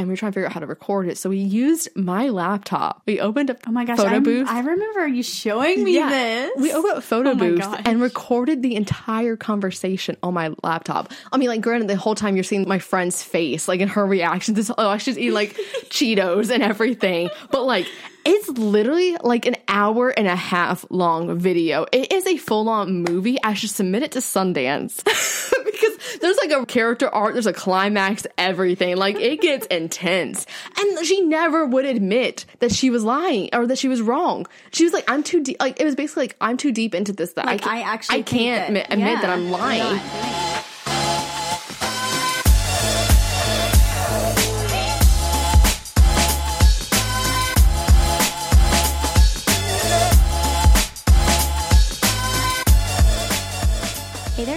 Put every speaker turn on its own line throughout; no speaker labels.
and we were trying to figure out how to record it. So we used my laptop. We opened up
Oh my gosh,
photo
I'm-
booth.
I remember you showing me this.
We opened up photo
Oh
booth
gosh.
and recorded the entire conversation on my laptop. I mean, like, granted, the whole time you're seeing my friend's face, like, in her reaction to, oh, she's eating like Cheetos and everything. But like, it's literally like an hour and a half long video. It is a full on movie. I should submit it to Sundance because there's like a character arc, there's a climax, everything. Like, it gets intense. And she never would admit that she was lying or that she was wrong. She was like, I'm too deep. Like, it was basically like, I'm too deep into this that
Like,
I,
I actually
I can't
that-
admit, admit that I'm lying.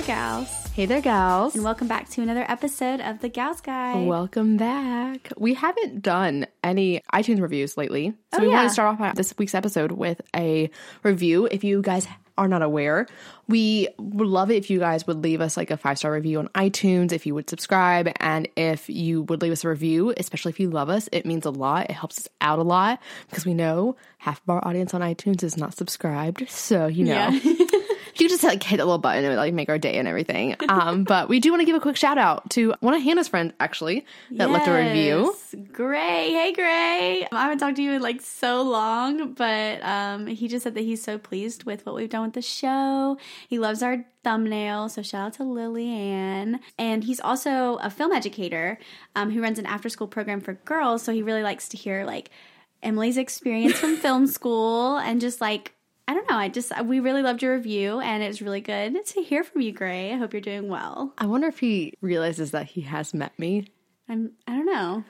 Gals,
Hey there, gals.
and welcome back to another episode of the Gals Guide.
Welcome back. We haven't done any iTunes reviews lately. So
Oh,
we want to start off this week's episode with a review. If you guys are not aware, we would love it if you guys would leave us like a five star review on iTunes, if you would subscribe, and if you would leave us a review, especially if you love us. It means a lot. It helps us out a lot because we know half of our audience on iTunes is not subscribed. So, you know.
Yeah.
you just like hit a little button and like make our day and everything. Um, but we do want to give a quick shout out to one of Hannah's friends actually that left a review.
Yes. Gray. Hey, Gray. I haven't talked to you in like so long, but um, he just said that he's so pleased with what we've done with the show. He loves our thumbnail, so shout out to Lillian. And he's also a film educator um, who runs an after school program for girls, so he really likes to hear like Emily's experience from film school and just like I don't know. I just we really loved your review, and it's really good to hear from you, Gray. I hope you're doing well.
I wonder if he realizes that he has met me.
I'm. I don't know.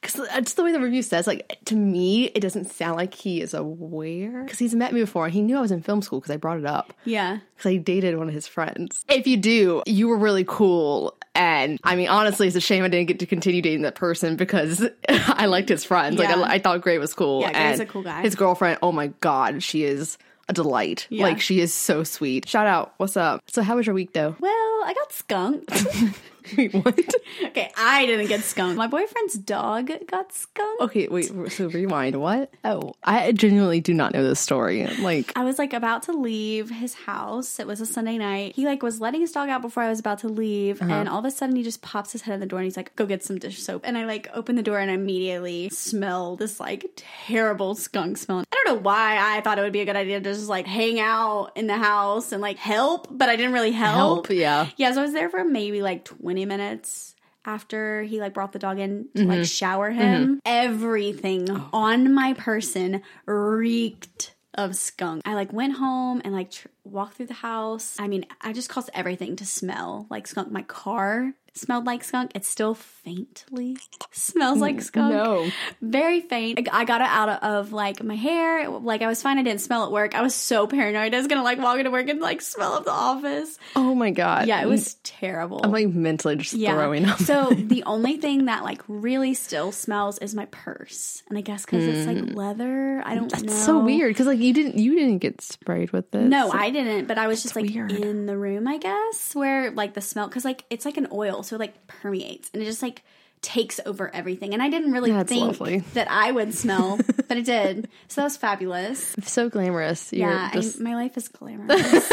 Because uh, just the way the review says, like to me, it doesn't sound like he is aware. Because he's met me before, and he knew I was in film school because I brought it up.
Yeah.
Because I dated one of his friends. If you do, you were really cool. And I mean, honestly, it's a shame I didn't get to continue dating that person because I liked his friends. Like,
Yeah.
I, I thought Gray was cool.
Yeah, Gray's
and
a cool guy.
His girlfriend, oh my God, she is a delight.
Yeah.
Like, she is so sweet. Shout out. What's up? So, how was your week, though?
Well, I got skunked.
Wait, what?
okay, I didn't get skunked. My boyfriend's dog got skunked.
Okay, wait, so rewind. What? Oh, I genuinely do not know this story. Like,
I was like about to leave his house. It was a Sunday night. He like was letting his dog out before I was about to leave,
Uh-huh.
and all of a sudden he just pops his head in the door and he's like, "Go get some dish soap." And I like open the door and I immediately smell this like terrible skunk smell. I don't know why I thought it would be a good idea to just like hang out in the house and like help, but I didn't really
help, yeah.
Yeah, so I was there for maybe like 20 minutes after he like brought the dog in to
Mm-hmm.
like shower him. Everything
Oh.
on my person reeked of skunk. I like went home and like tr- walked through the house. I mean, I just caused everything to smell like skunk. My car smelled like skunk. It still faintly smells like mm, skunk.
no.
Very faint. I got it out of like my hair. Like I was fine. I didn't smell at work. I was so paranoid. I was gonna like walk into work and like smell up the office.
Oh my God.
Yeah, it was mm. terrible.
I'm like mentally just
yeah.
throwing up.
so the only thing that like really still smells is my purse, and I guess because it's like mm. leather. I don't know.
That's so weird because like you didn't you didn't get sprayed with this.
No, I didn't. But I was just like
weird.
in the room, I guess, where like the smell, because like it's like an oil, so it like permeates and it just like takes over everything. And I didn't really
That's
think
lovely.
that I would smell, but it did. So that was fabulous.
It's so glamorous. You're
yeah,
just-
I, my life is glamorous.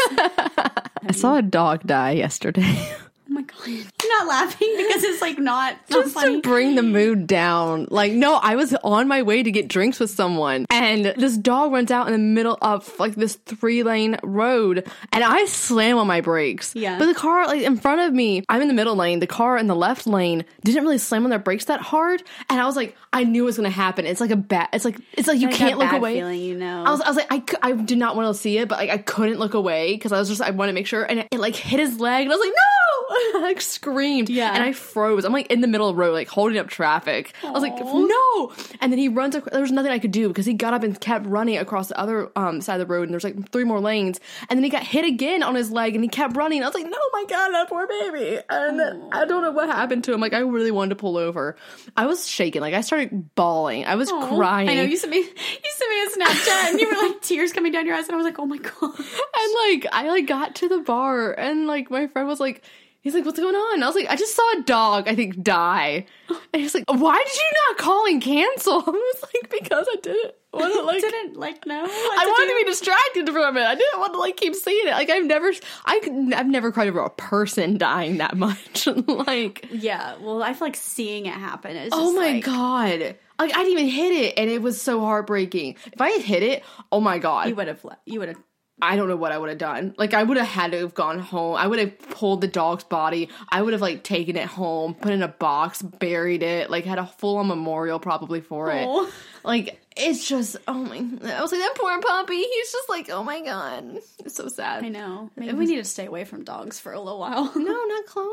I saw a dog die yesterday.
oh my god, I'm not laughing because it's like not, not
just
funny.
to bring the mood down. Like, no, I was on my way to get drinks with someone, and this dog runs out in the middle of like this three lane road, and I slam on my brakes.
Yeah.
But the car like in front of me, I'm in the middle lane. The car in the left lane didn't really slam on their brakes that hard, and I was like, I knew it was gonna happen. It's like a bad. It's like it's like you
Like
can't look away.
Feeling, you know.
I was, I was like, I, I did not want to see it, but like I couldn't look away because I was just, I want to make sure. And it, it, like hit his leg, and I was like, no! I like screamed.
Yeah.
And I froze. I'm like in the middle of the road, like holding up traffic. I was like, no! And then he runs, ac- there was nothing I could do because he got up and kept running across the other um, side of the road, and there's like three more lanes. And then he got hit again on his leg, and he kept running. I was like, no, my God, that poor baby. And I don't know what happened to him. Like, I really wanted to pull over. I was shaking. Like, I started bawling. I was
Aw.
crying.
I know you sent me you sent me a Snapchat and you were like tears coming down your eyes and I was like, oh my god.
And like I like got to the bar and like my friend was like He's like, what's going on? I was like, I just saw a dog, I think, die. And he's like, why did you not call and cancel? I was like, because I didn't want to like.
Didn't like know.
I wanted to be distracted from it. I didn't want to like keep seeing it. Like I've never, I I've never cried over a person dying that much. like,
Yeah, well, I feel like seeing it happen is.
oh my
like-
god, like I didn't even hit it, and it was so heartbreaking. If I had hit it, oh my god,
You would have. You would have.
I don't know what I would have done. Like I would have had to have gone home. I would have pulled the dog's body. I would have like taken it home, put it in a box, buried it, like had a full on memorial probably for it.
Aw.
Like it's just oh my I was like that poor puppy. He's just like, oh my god. It's so sad.
I know. Maybe we need to stay away from dogs for a little while.
No, not Chloe.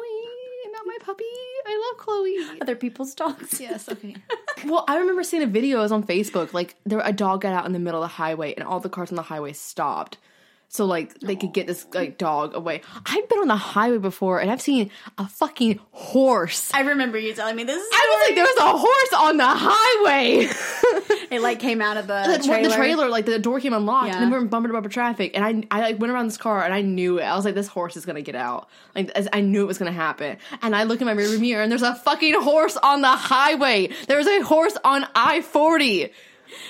Not my puppy. I love Chloe.
Other people's dogs.
Yes, okay. well, I remember seeing a video it was on Facebook. Like there a dog got out in the middle of the highway and all the cars on the highway stopped. So like they could get this like dog away. I've been on the highway before and I've seen a fucking horse.
I remember you telling me this.
I was like, there was a horse on the highway.
it like came out of the
the,
trailer.
the trailer, like the door came unlocked,
Yeah.
and then we were bumping to bumper traffic, and I, I like went around this car, and I knew it. I was like, this horse is gonna get out. Like as- I knew it was gonna happen, and I look in my rearview mirror, and there's a fucking horse on the highway. There's a horse on I forty.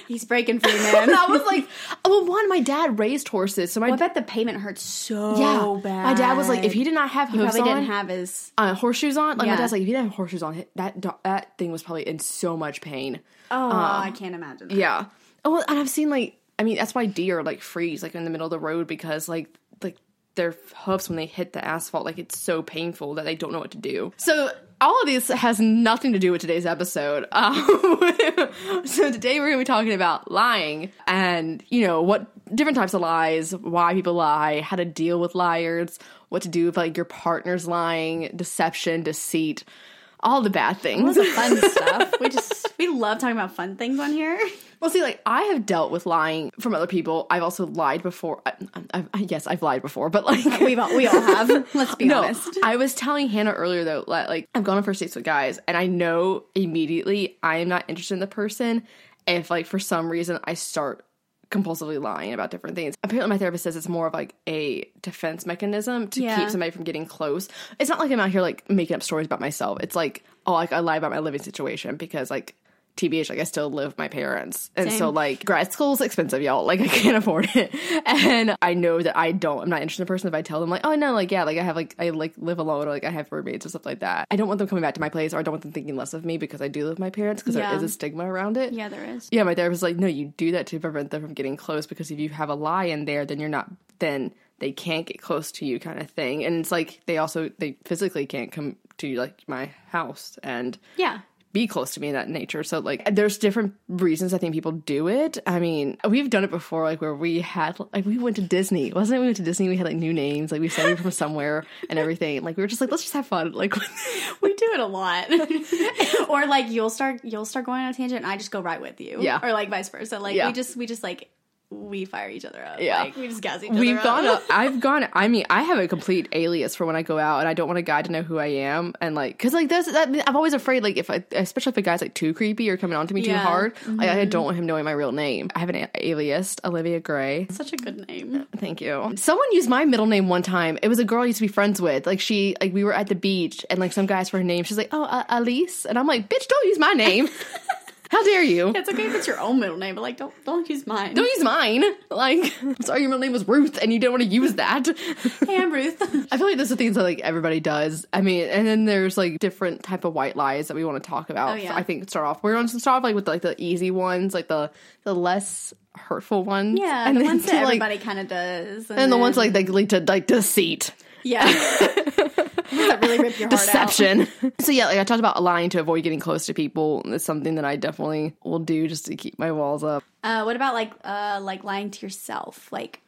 He's breaking free,
And
man.
I was like, well, one, my dad raised horses, so my
I bet the payment hurts so
yeah,
bad.
my dad was like, if he did not have
he
hooves
probably
on,
didn't have his.
uh, horseshoes on, like
Yeah.
my dad's like, if he didn't have horseshoes on, that that thing was probably in so much pain.
Oh, I can't imagine. That.
Yeah. Oh, well, and I've seen like I mean that's why deer like freeze like in the middle of the road because like like their hoofs when they hit the asphalt like it's so painful that they don't know what to do. So all of this has nothing to do with today's episode. Um, so today we're going to be talking about lying and you know what different types of lies, why people lie, how to deal with liars, what to do if like your partner's lying, deception, deceit, all the bad things.
All the fun stuff. We just we love talking about fun things on here.
Well, see, like I have dealt with lying from other people. I've also lied before. I, I, I, yes, I've lied before, but like
We've all, we all have. Let's be
no,
honest.
I was telling Hannah earlier though, like I've gone on first dates with guys, and I know immediately I am not interested in the person if, like, for some reason I start compulsively lying about different things. Apparently, my therapist says it's more of like a defense mechanism to
Yeah.
keep somebody from getting close. It's not like I'm out here like making up stories about myself. It's like, oh, like I lie about my living situation because like. TBH, like I still live with my parents. And so like grad school's expensive, y'all. Like I can't afford it. And I know that I don't I'm not interested in the person if I tell them like, oh no, like yeah, like I have like I like live alone or like I have roommates or stuff like that. I don't want them coming back to my place or I don't want them thinking less of me because I do live with my parents because
Yeah.
there is a stigma around it.
yeah, there is.
Yeah, my therapist was like, no, you do that to prevent them from getting close because if you have a lie in there, then you're not, then they can't get close to you, kind of thing. And it's like they also they physically can't come to like my house and
Yeah.
Be close to me in that nature. So like there's different reasons I think people do it. I mean, we've done it before, like where we had like we went to Disney. Wasn't it we went to Disney, we had like new names, like we said we were from somewhere and everything. Like we were just like, let's just have fun. Like
We do it a lot. or like you'll start you'll start going on a tangent and I just go right with you.
Yeah.
Or like vice versa. Like
Yeah.
we just we just like we fire each other up.
Yeah.
Like we just gas each other
We've
up.
gone up. I've gone. I mean, I have a complete alias for when I go out, and I don't want a guy to know who I am. And like, because like that's that. I'm always afraid, like if I, especially if a guy's like too creepy or coming on to me too
Yeah.
hard, like I don't want him knowing my real name. I have an alias, Olivia Gray.
Such a good name.
Thank you. Someone used my middle name one time. It was a girl I used to be friends with. Like she, like we were at the beach, and like some guys for her name. She's like, "Oh, uh, Aleece," and I'm like, "Bitch, don't use my name. How dare you?
It's okay if it's your own middle name, but like don't don't use mine.
Don't use mine. Like, I'm sorry, your middle name was Ruth, and you didn't want to use that."
hey, I'm Ruth.
I feel like those are things that like everybody does. I mean, and then there's like different type of white lies that we want to talk about.
Oh, yeah.
I think start off. We're going to start off like with like the easy ones, like the the less hurtful ones.
yeah,
and
the
then
ones that
like,
everybody kind of does.
and the ones like that lead to like deceit,
yeah, that really rip your heart out.
deception. so yeah, like I talked about lying to avoid getting close to people. It's something that I definitely will do just to keep my walls up.
Uh, what about like uh like lying to yourself, like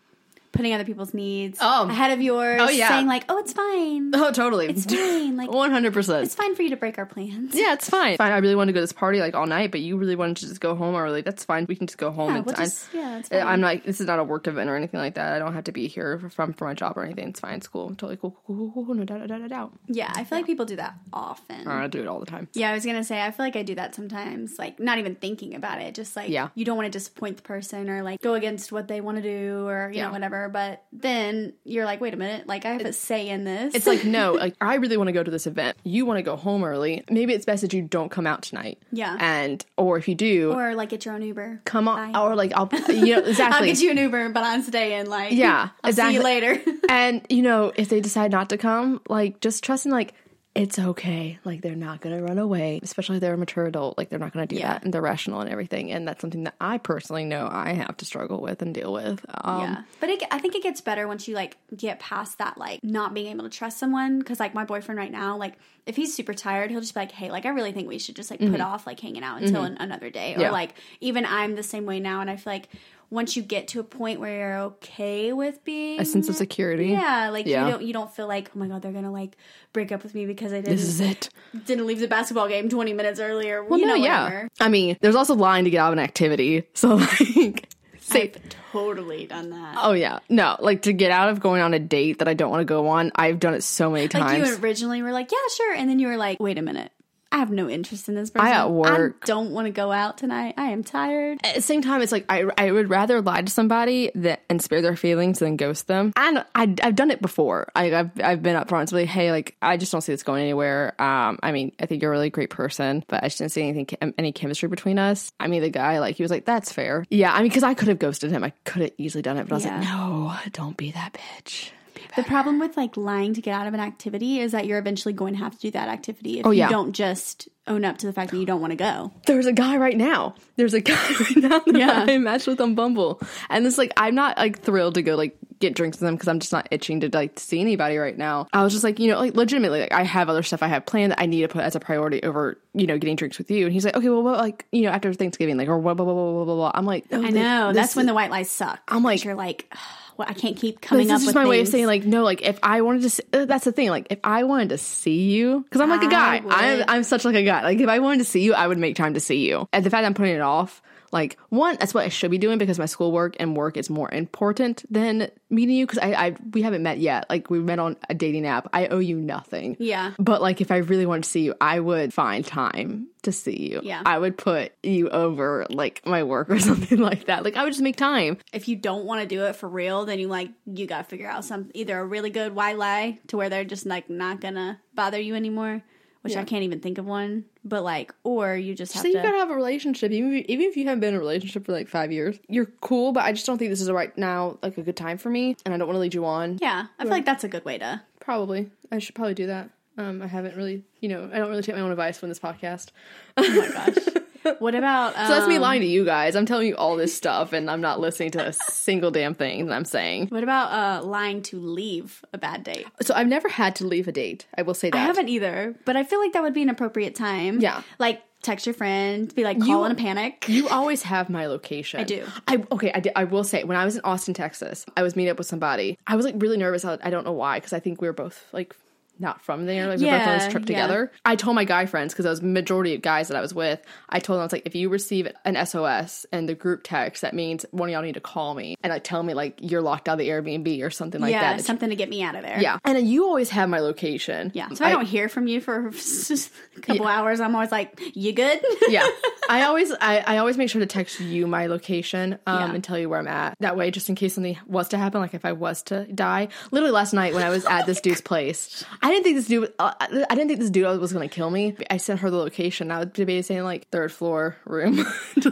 putting other people's needs
Oh.
ahead of yours?
Oh, yeah.
saying like, oh, it's fine,
Oh, totally.
it's fine, like
One hundred percent.
it's fine for you to break our plans.
Yeah, it's fine. Fine. I really want to go to this party like all night, but you really wanted to just go home early. That's fine. We can just go home.
Yeah,
and
we'll
I-
just yeah, it's fine.
I'm not. This is not a work event or anything like that. I don't have to be here from for my job or anything. It's fine. It's cool. Totally cool. Cool. Cool. cool, cool. No doubt. doubt, doubt, doubt.
yeah, I feel like people do that often.
I do it all the time.
Yeah, I was gonna say I feel like I do that sometimes, like not even thinking about it, just like
Yeah.
you don't want to disappoint the person or like go against what they want to do or you
Yeah.
know whatever. Whatever. But then you're like, wait a minute, like I have a say in this.
It's like, no, like I really want to go to this event. You want to go home early. Maybe it's best that you don't come out tonight.
Yeah.
And or if you do,
or like get your own Uber.
come on
Bye.
or like I'll you know exactly.
I'll get you an Uber, but I'm staying. Like,
Yeah,
I'll see you later.
and you know, if they decide not to come, like just trusting like it's okay. Like they're not gonna run away, especially if they're a mature adult. Like they're not gonna do
Yeah.
that and they're rational and everything. And that's something that I personally know I have to struggle with and deal with. Um,
yeah, but it, I think it gets better once you like get past that, like not being able to trust someone. Because like my boyfriend right now, like if he's super tired, he'll just be like, "Hey, like I really think we should just like put off like hanging out until an, another day." Or
Mm-hmm. Yeah.
like even I'm the same way now, and I feel like once you get to a point where you're okay with being
A sense of security.
Yeah, like
Yeah.
you don't you don't feel like oh my god they're gonna like break up with me because I didn't
This is it.
didn't leave the basketball game twenty minutes earlier.
Well,
you
no,
know,
yeah.
whatever.
I mean, there's also lying to get out of an activity. So like, say,
I've totally done that.
oh yeah, no, like to get out of going on a date that I don't want to go on. I've done it so many times.
Like you originally were like, yeah, sure, and then you were like, wait a minute, I have no interest in this person.
I at work-
I don't want to go out tonight. I am tired.
At the same time, it's like I, I would rather lie to somebody that and spare their feelings than ghost them. And I, I've done it before. I, I've I've been up front to like, hey, like I just don't see this going anywhere. Um, I mean, I think you're a really great person, but I just didn't see anything any chemistry between us. I mean, the guy like he was like, that's fair. Yeah, I mean, because I could have ghosted him. I could have easily done it, but I was
Yeah.
like, no, don't be that bitch.
The problem with like lying to get out of an activity is that you're eventually going to have to do that activity if
Oh, yeah.
you don't just own up to the fact that you don't want to go.
there's a guy right now. There's a guy right now that
Yeah.
I matched with on Bumble, and it's like I'm not like thrilled to go like get drinks with him because I'm just not itching to like see anybody right now. I was just like, you know, like legitimately, like I have other stuff I have planned that I need to put as a priority over, you know, getting drinks with you. And he's like, okay, well, what, like you know, after Thanksgiving, like or blah blah blah blah blah blah. blah. I'm like, oh,
I know that's when the white lies suck.
I'm like-
you're like, well, I can't keep coming
this
up
is just
with
my way of saying like no like if i wanted to see, uh, that's the thing like if i wanted to see you because i'm like a
I
guy. I'm. I'm such like a guy. Like if i wanted to see you i would make time to see you. And the fact that i'm putting it off like one that's what i should be doing because my schoolwork and work is more important than meeting you because I, I we haven't met yet. Like we met on a dating app. I owe you nothing.
Yeah.
but like if i really wanted to see you i would find time to see you.
Yeah.
i would put you over like my work or something like that. Like i would just make time.
If you don't want to do it for real, then you like you got to figure out some either a really good why lie to where they're just like not gonna bother you anymore, which I can't even think of one. But like, or you just have
So
to.
you gotta have a relationship, even if, even if you haven't been in a relationship for like five years. You're cool, but I just don't think this is right now like a good time for me, and I don't want to lead you on.
yeah, I feel like that's a good way to.
Probably, I should probably do that. Um, I haven't really, you know, I don't really take my own advice from this podcast.
Oh my gosh. What about? Um,
So that's me lying to you guys. I'm telling you all this stuff, and I'm not listening to a single damn thing that I'm saying.
What about uh, lying to leave a bad date?
So I've never had to leave a date. I will say that.
I haven't either, but I feel like that would be an appropriate time.
Yeah.
like text your friend, be like, call in a panic.
You always have my location. I
do.
I okay. I, did, I will say when I was in Austin, Texas, I was meeting up with somebody. I was like really nervous. I, I don't know why because I think we were both like not from there. Like we were both on this trip
yeah.
together. I told my guy friends because I was majority of guys that I was with. I told them I was like, if you receive an SOS and the group text, that means one of y'all need to call me and like tell me like you're locked out of the Airbnb or something like that.
yeah,
that.
something to get me out of there.
yeah, and then you always have my location.
Yeah. So I, don't hear from you for a couple hours. I'm always like, you good?
yeah i always I, I always make sure to text you my location um,
Yeah.
and tell you where i'm at that way just in case something was to happen like if i was to die literally last night when i was at this dude's place i didn't think this dude uh, i didn't think this dude was going to kill me i sent her the location i was debating saying like third floor room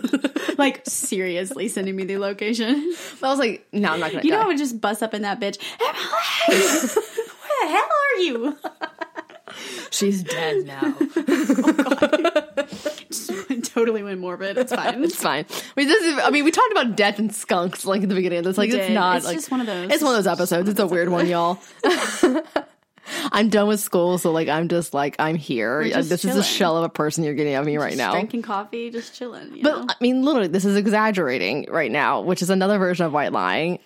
like seriously sending me the location.
but i was like no i'm not going to
You
die
know, I would just bust up in that bitch. Where the hell are you?
she's dead now
totally went morbid. It's fine.
it's fine I mean, this is, I mean, we talked about death and skunks like at the beginning of this. Like, it's not
It's
like
just one of those.
It's one of those episodes. It's a weird one, y'all. I'm done with school, so like I'm just like I'm here.
just
this is a shell of a person you're getting of me right now.
Drinking coffee, just chilling. You
But
know?
I mean, literally, this is exaggerating right now, which is another version of white lying.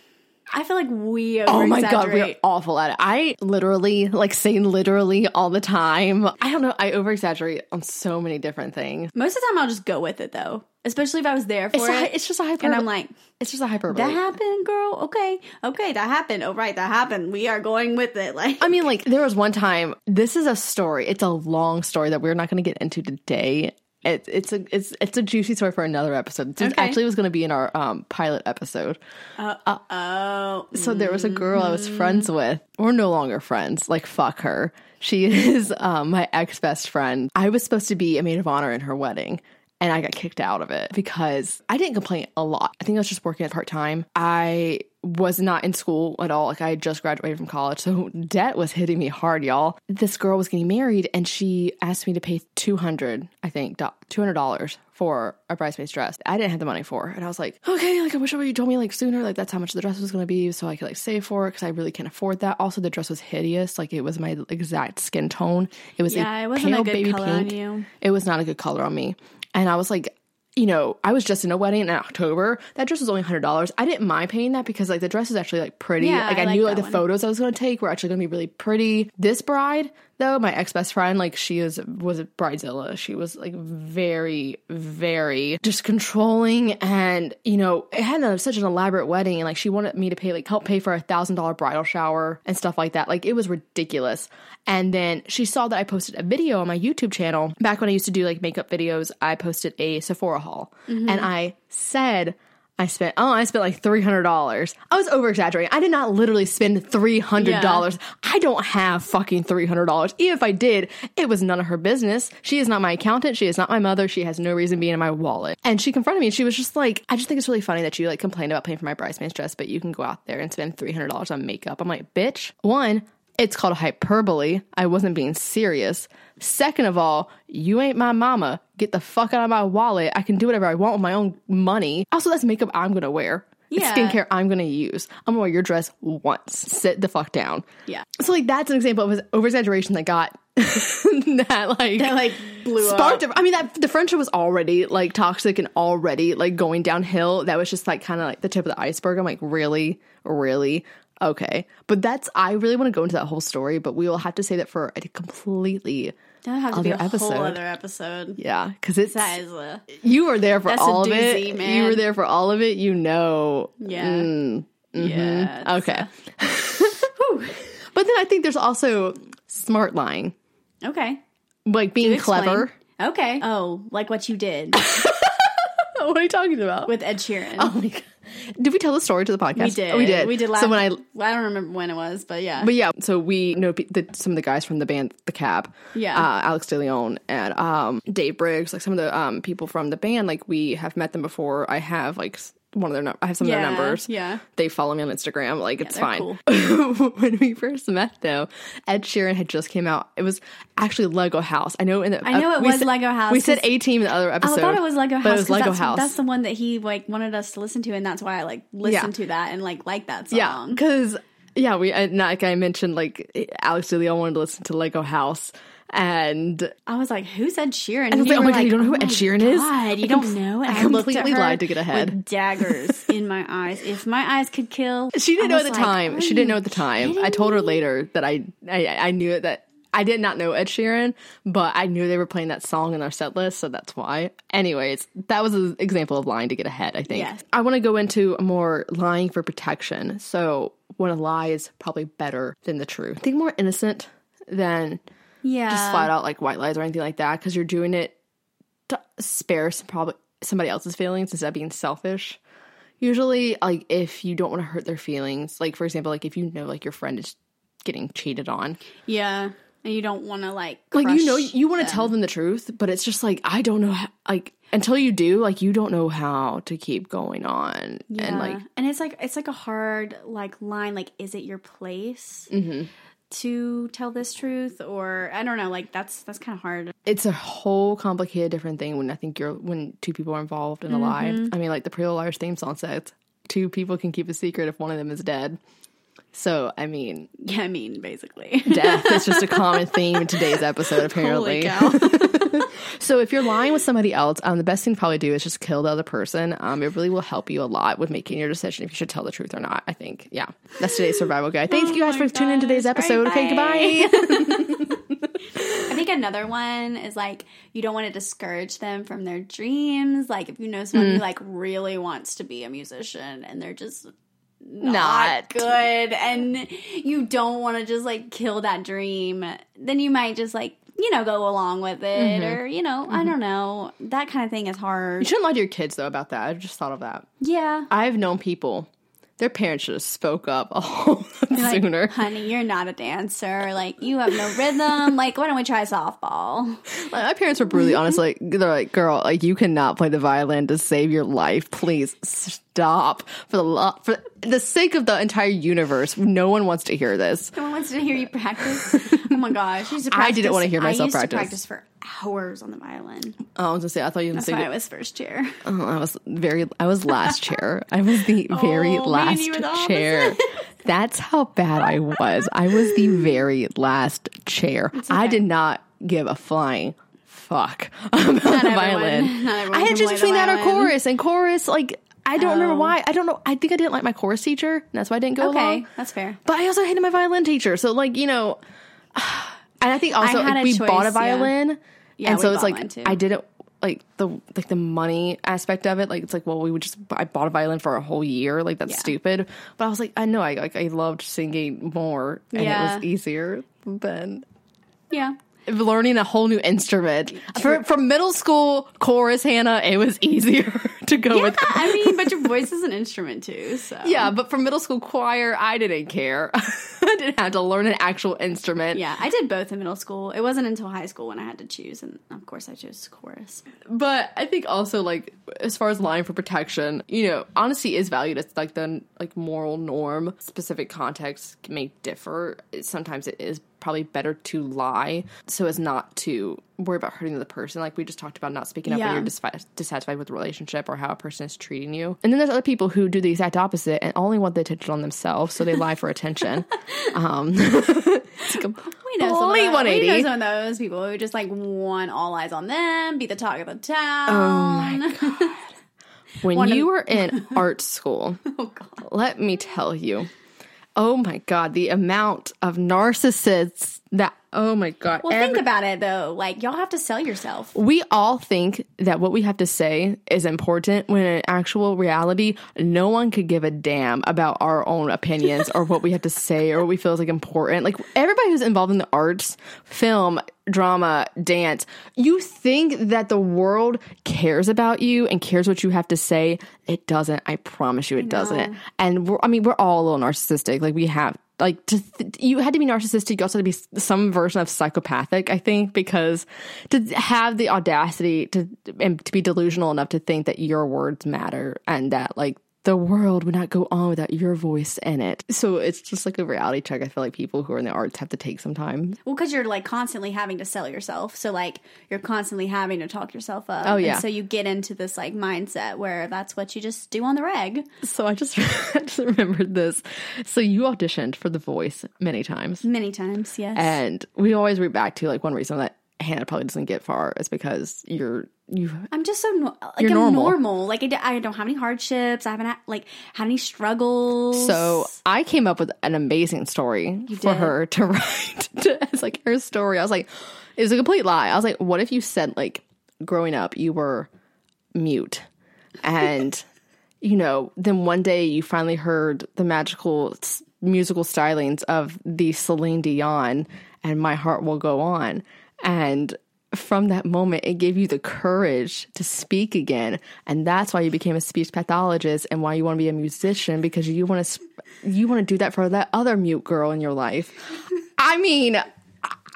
I feel like we
Oh my god, we're awful at it. I literally like saying literally all the time. I don't know. I over exaggerate on so many different things.
Most of the time, I'll just go with it though. Especially if I was there for
It's, a,
it.
it's just a hyperbole.
and I'm like,
it's just a hyperbole.
that happened, girl. Okay, okay, that happened. Oh, right, that happened. We are going with it. Like,
I mean, like, there was one time, this is a story. It's a long story that we're not going to get into today. It, it's a it's it's a juicy story for another episode. This
Okay.
actually was going to be in our um, pilot episode.
Oh,
So there was a girl I was friends with. We're no longer friends. Like fuck her. She is um, my ex best friend. I was supposed to be a maid of honor in her wedding. And I got kicked out of it because I didn't complain a lot. I think I was just working part time. I was not in school at all. Like I had just graduated from college. So debt was hitting me hard, y'all. This girl was getting married and she asked me to pay 200, I think, $200 for a bridesmaid's dress. I didn't have the money for it. And I was like, okay, like I wish you told me like sooner. Like that's how much the dress was going to be so I could like save for it because I really can't afford that. Also, the dress was hideous. Like it was my exact skin tone. It was
Yeah,
a
it wasn't a
pale
good
baby
color on
pink.
you.
It was not a good color on me. And I was like, you know, I was just in a wedding in October. That dress was only hundred dollars. I didn't mind paying that because like the dress is actually like pretty.
Yeah,
like
I
I,
like
knew like the
one.
photos I was going to take were actually going to be really pretty. This bride though, my ex best friend, like she is was a bridezilla. She was like very, very just controlling, and you know, it had a, such an elaborate wedding, and like she wanted me to pay like help pay for a thousand dollar bridal shower and stuff like that. Like it was ridiculous. And then she saw that I posted a video on my YouTube channel back when I used to do like makeup videos. I posted a Sephora haul, mm-hmm. and I said. I spent oh I spent like three hundred dollars. I was over exaggerating. I did not literally spend three hundred dollars. I don't have fucking three hundred dollars. Even if I did, it was none of her business. She is not my accountant. She is not my mother. She has no reason being in my wallet. And she confronted me and she was just like, I just think it's really funny that you like complained about paying for my bridesmaid's dress, but you can go out there and spend three hundred dollars on makeup. I'm like, bitch. One, it's called hyperbole. I wasn't being serious. Second of all, you ain't my mama. Get the fuck out of my wallet. I can do whatever I want with my own money. Also, that's makeup I'm gonna wear. It's
Yeah.
skincare I'm gonna use. I'm gonna wear your dress once. Sit the fuck down.
Yeah.
So like that's an example of over exaggeration that got that like
That like blew
sparked.
up.
I mean that the friendship was already like toxic and already like going downhill. That was just like kind of like the tip of the iceberg. I'm like really, really okay. But that's I really want to go into that whole story, but we will have to say that for a completely
That'll have to be a
Other episode.
whole other episode.
yeah because it's
That is a
you were there for all of it.
man.
You were there for all of it. You know.
yeah,
Mm,
yeah.
okay.
uh,
But then I think there's also smart lying,
okay,
like being clever.
Okay. Oh, like what you did
What are you talking about?
with Ed Sheeran.
oh my god! Did we tell the story to the podcast?
we did.
Oh, we did.
We did last.
So when I,
I don't remember when it was, but yeah.
but yeah, so we know the, some of the guys from the band, The Cab.
Yeah.
uh, Alex DeLeon and um, Dave Briggs, like some of the um, people from the band. Like we have met them before. I have like one of their, num- I have some
yeah,
of their numbers.
Yeah.
They follow me on Instagram. Like it's
they're
fine. when we first met, though, Ed Sheeran had just came out. It was actually Lego House. I know. In the,
I know uh,
it
was
said-
Lego House,
We said A Team in the other episode.
I thought it was Lego House.
but it was Lego
that's,
House.
That's the one that he like wanted us to listen to, and that's why I like listened to that and like like that song.
Yeah, because yeah, we and like I mentioned, like Alex DeLeon wanted to listen to Lego House, and
I was like, "Who's Ed Sheeran?" And
I was like, "Oh my God, you don't know who
"Oh
Ed Sheeran is?"
God, you
I
don't
com-
know. And
I completely
her
lied to get ahead.
With daggers in my eyes. If my eyes could kill,
she didn't know at the
like,
time. She didn't know at the time. I told her later that I I, I knew it that. I did not know Ed Sheeran, but I knew they were playing that song in our set list, so that's why. Anyways, that was an example of lying to get ahead, I think.
Yes.
I want to go into more lying for protection. So, when a lie is probably better than the truth. I think more innocent than
Yeah,
just flat out like white lies or anything like that because you're doing it to spare some, probably somebody else's feelings instead of being selfish. Usually, like if you don't want to hurt their feelings, like for example, like if you know like your friend is getting cheated on,
yeah, and you don't want to like
like you know you want to tell them the truth, but it's just like I don't know how, like until you do, like you don't know how to keep going on and like
and it's like it's like a hard like line like is it your place
Mm-hmm.
To tell this truth or i don't know like that's that's kind of hard
it's a whole complicated different thing when I think you're when two people are involved in a lie. I mean, like the Pretty Little Liars theme song says, two people can keep a secret if one of them is dead. So I mean,
yeah i mean basically
death is just a common theme in today's episode, apparently. So if you're lying with somebody else, um, the best thing to probably do is just kill the other person. Um, it really will help you a lot with making your decision if you should tell the truth or not. I think, yeah, that's today's survival guide. Thank you guys
Oh
for tuning in today's episode.
Bye,
okay,
bye.
goodbye.
I think another one is like you don't want to discourage them from their dreams. Like if you know someone
Mm.
who like really wants to be a musician and they're just not,
Not.
good and you don't want to just like kill that dream, then you might just like you know, go along with it,
Mm-hmm.
or you know, I don't know. That kind of thing is hard.
You shouldn't lie to your kids though about that. I just thought of that.
Yeah.
I've known people, their parents should have spoke up a whole lot
Like,
sooner.
honey, you're not a dancer. Like, you have no rhythm. Like, why don't we try softball?
Like, my parents were brutally honest. Like they're like, "Girl, like you cannot play the violin to save your life. Please stop for the lo- for the sake of the entire universe. No one wants to hear this."
No one wants to hear you practice. oh my gosh, I, to
didn't wanna hear myself
I used
practice.
To practice for hours on the violin.
Oh, I was gonna say, I thought you
That's
say,
why I was first chair.
oh, I was very, I was last chair. I was the
oh, very Oh,
last chair. That's how bad I was. I was the very last chair. I did not give a flying fuck about the
everyone-
violin.
not
I had just between that or chorus, and chorus, like I don't remember
Oh.
why. I don't know. I think I didn't like my chorus teacher. And that's why I didn't go
Okay,
along.
that's fair.
But I also hated my violin teacher. So like you know, and I think also
I
like, we
choice,
bought a violin,
Yeah,
and so it's like. I didn't like the like the money aspect of it. Like it's like well we would just I bought a violin for a whole year. Like that's
Yeah.
stupid. But I was like I know I like I loved singing more, and it was easier than
Yeah.
Learning a whole new instrument. For, from middle school chorus, Hannah, it was easier to go with. That.
I mean, but your voice is an instrument too, so.
Yeah, but for middle school choir, I didn't care. I didn't have to learn an actual instrument.
Yeah, I did both in middle school. It wasn't until high school when I had to choose, and of course I chose chorus.
But I think also like as far as lying for protection, you know, honesty is valued as like the like moral norm. Specific contexts may differ. Sometimes it is probably better to lie so as not to worry about hurting the person. Like we just talked about not speaking up when you're dissatisfied with the relationship or how a person is treating you. And then there's other people who do the exact opposite and only want the attention on themselves, so they lie for attention. Um, it's a
We know, some of,
complete
those,
180.
we know some of those people who just like want all eyes on them, be the talk of the town.
Oh my god. when
One of-
you were in art school,
Oh god.
let me tell you. Oh my god, the amount of narcissists that oh my god.
Well,
every-
think about it though. Like y'all have to sell yourself.
we all think that what we have to say is important when in actual reality, no one could give a damn about our own opinions or what we have to say or what we feel is like important. Like everybody who's involved in the arts, film, drama, dance, you think that the world cares about you and cares what you have to say. It doesn't. I promise you it doesn't. And we're, I mean, we're all a little narcissistic. Like we have like to th- you had to be narcissistic. You also had to be some version of psychopathic i think because to have the audacity to and to be delusional enough to think that your words matter and that like the world would not go on without your voice in it so it's just like a reality check i feel like people who are in the arts have to take some time
Well, because you're like constantly having to sell yourself. So like you're constantly having to talk yourself up.
Oh, yeah.
And so you get into this like mindset where that's what you just do on the reg.
so i just, I just remembered this so you auditioned for the voice many times
Many times, yes.
and we always root back to like one reason that hannah probably doesn't get far is because you're you
I'm just so no- like I'm
normal.
normal. Like I, d- I don't have any hardships. I haven't had, like had any struggles.
So I came up with an amazing story for
did?
her to write to, as like her story. I was like, it was a complete lie. I was like, what if you said like growing up you were mute and you know then one day you finally heard the magical s- musical stylings of the Celine Dion and my heart will go on and from that moment it gave you the courage to speak again. And that's why you became a speech pathologist and why you want to be a musician because you want to sp- you want to do that for that other mute girl in your life. I mean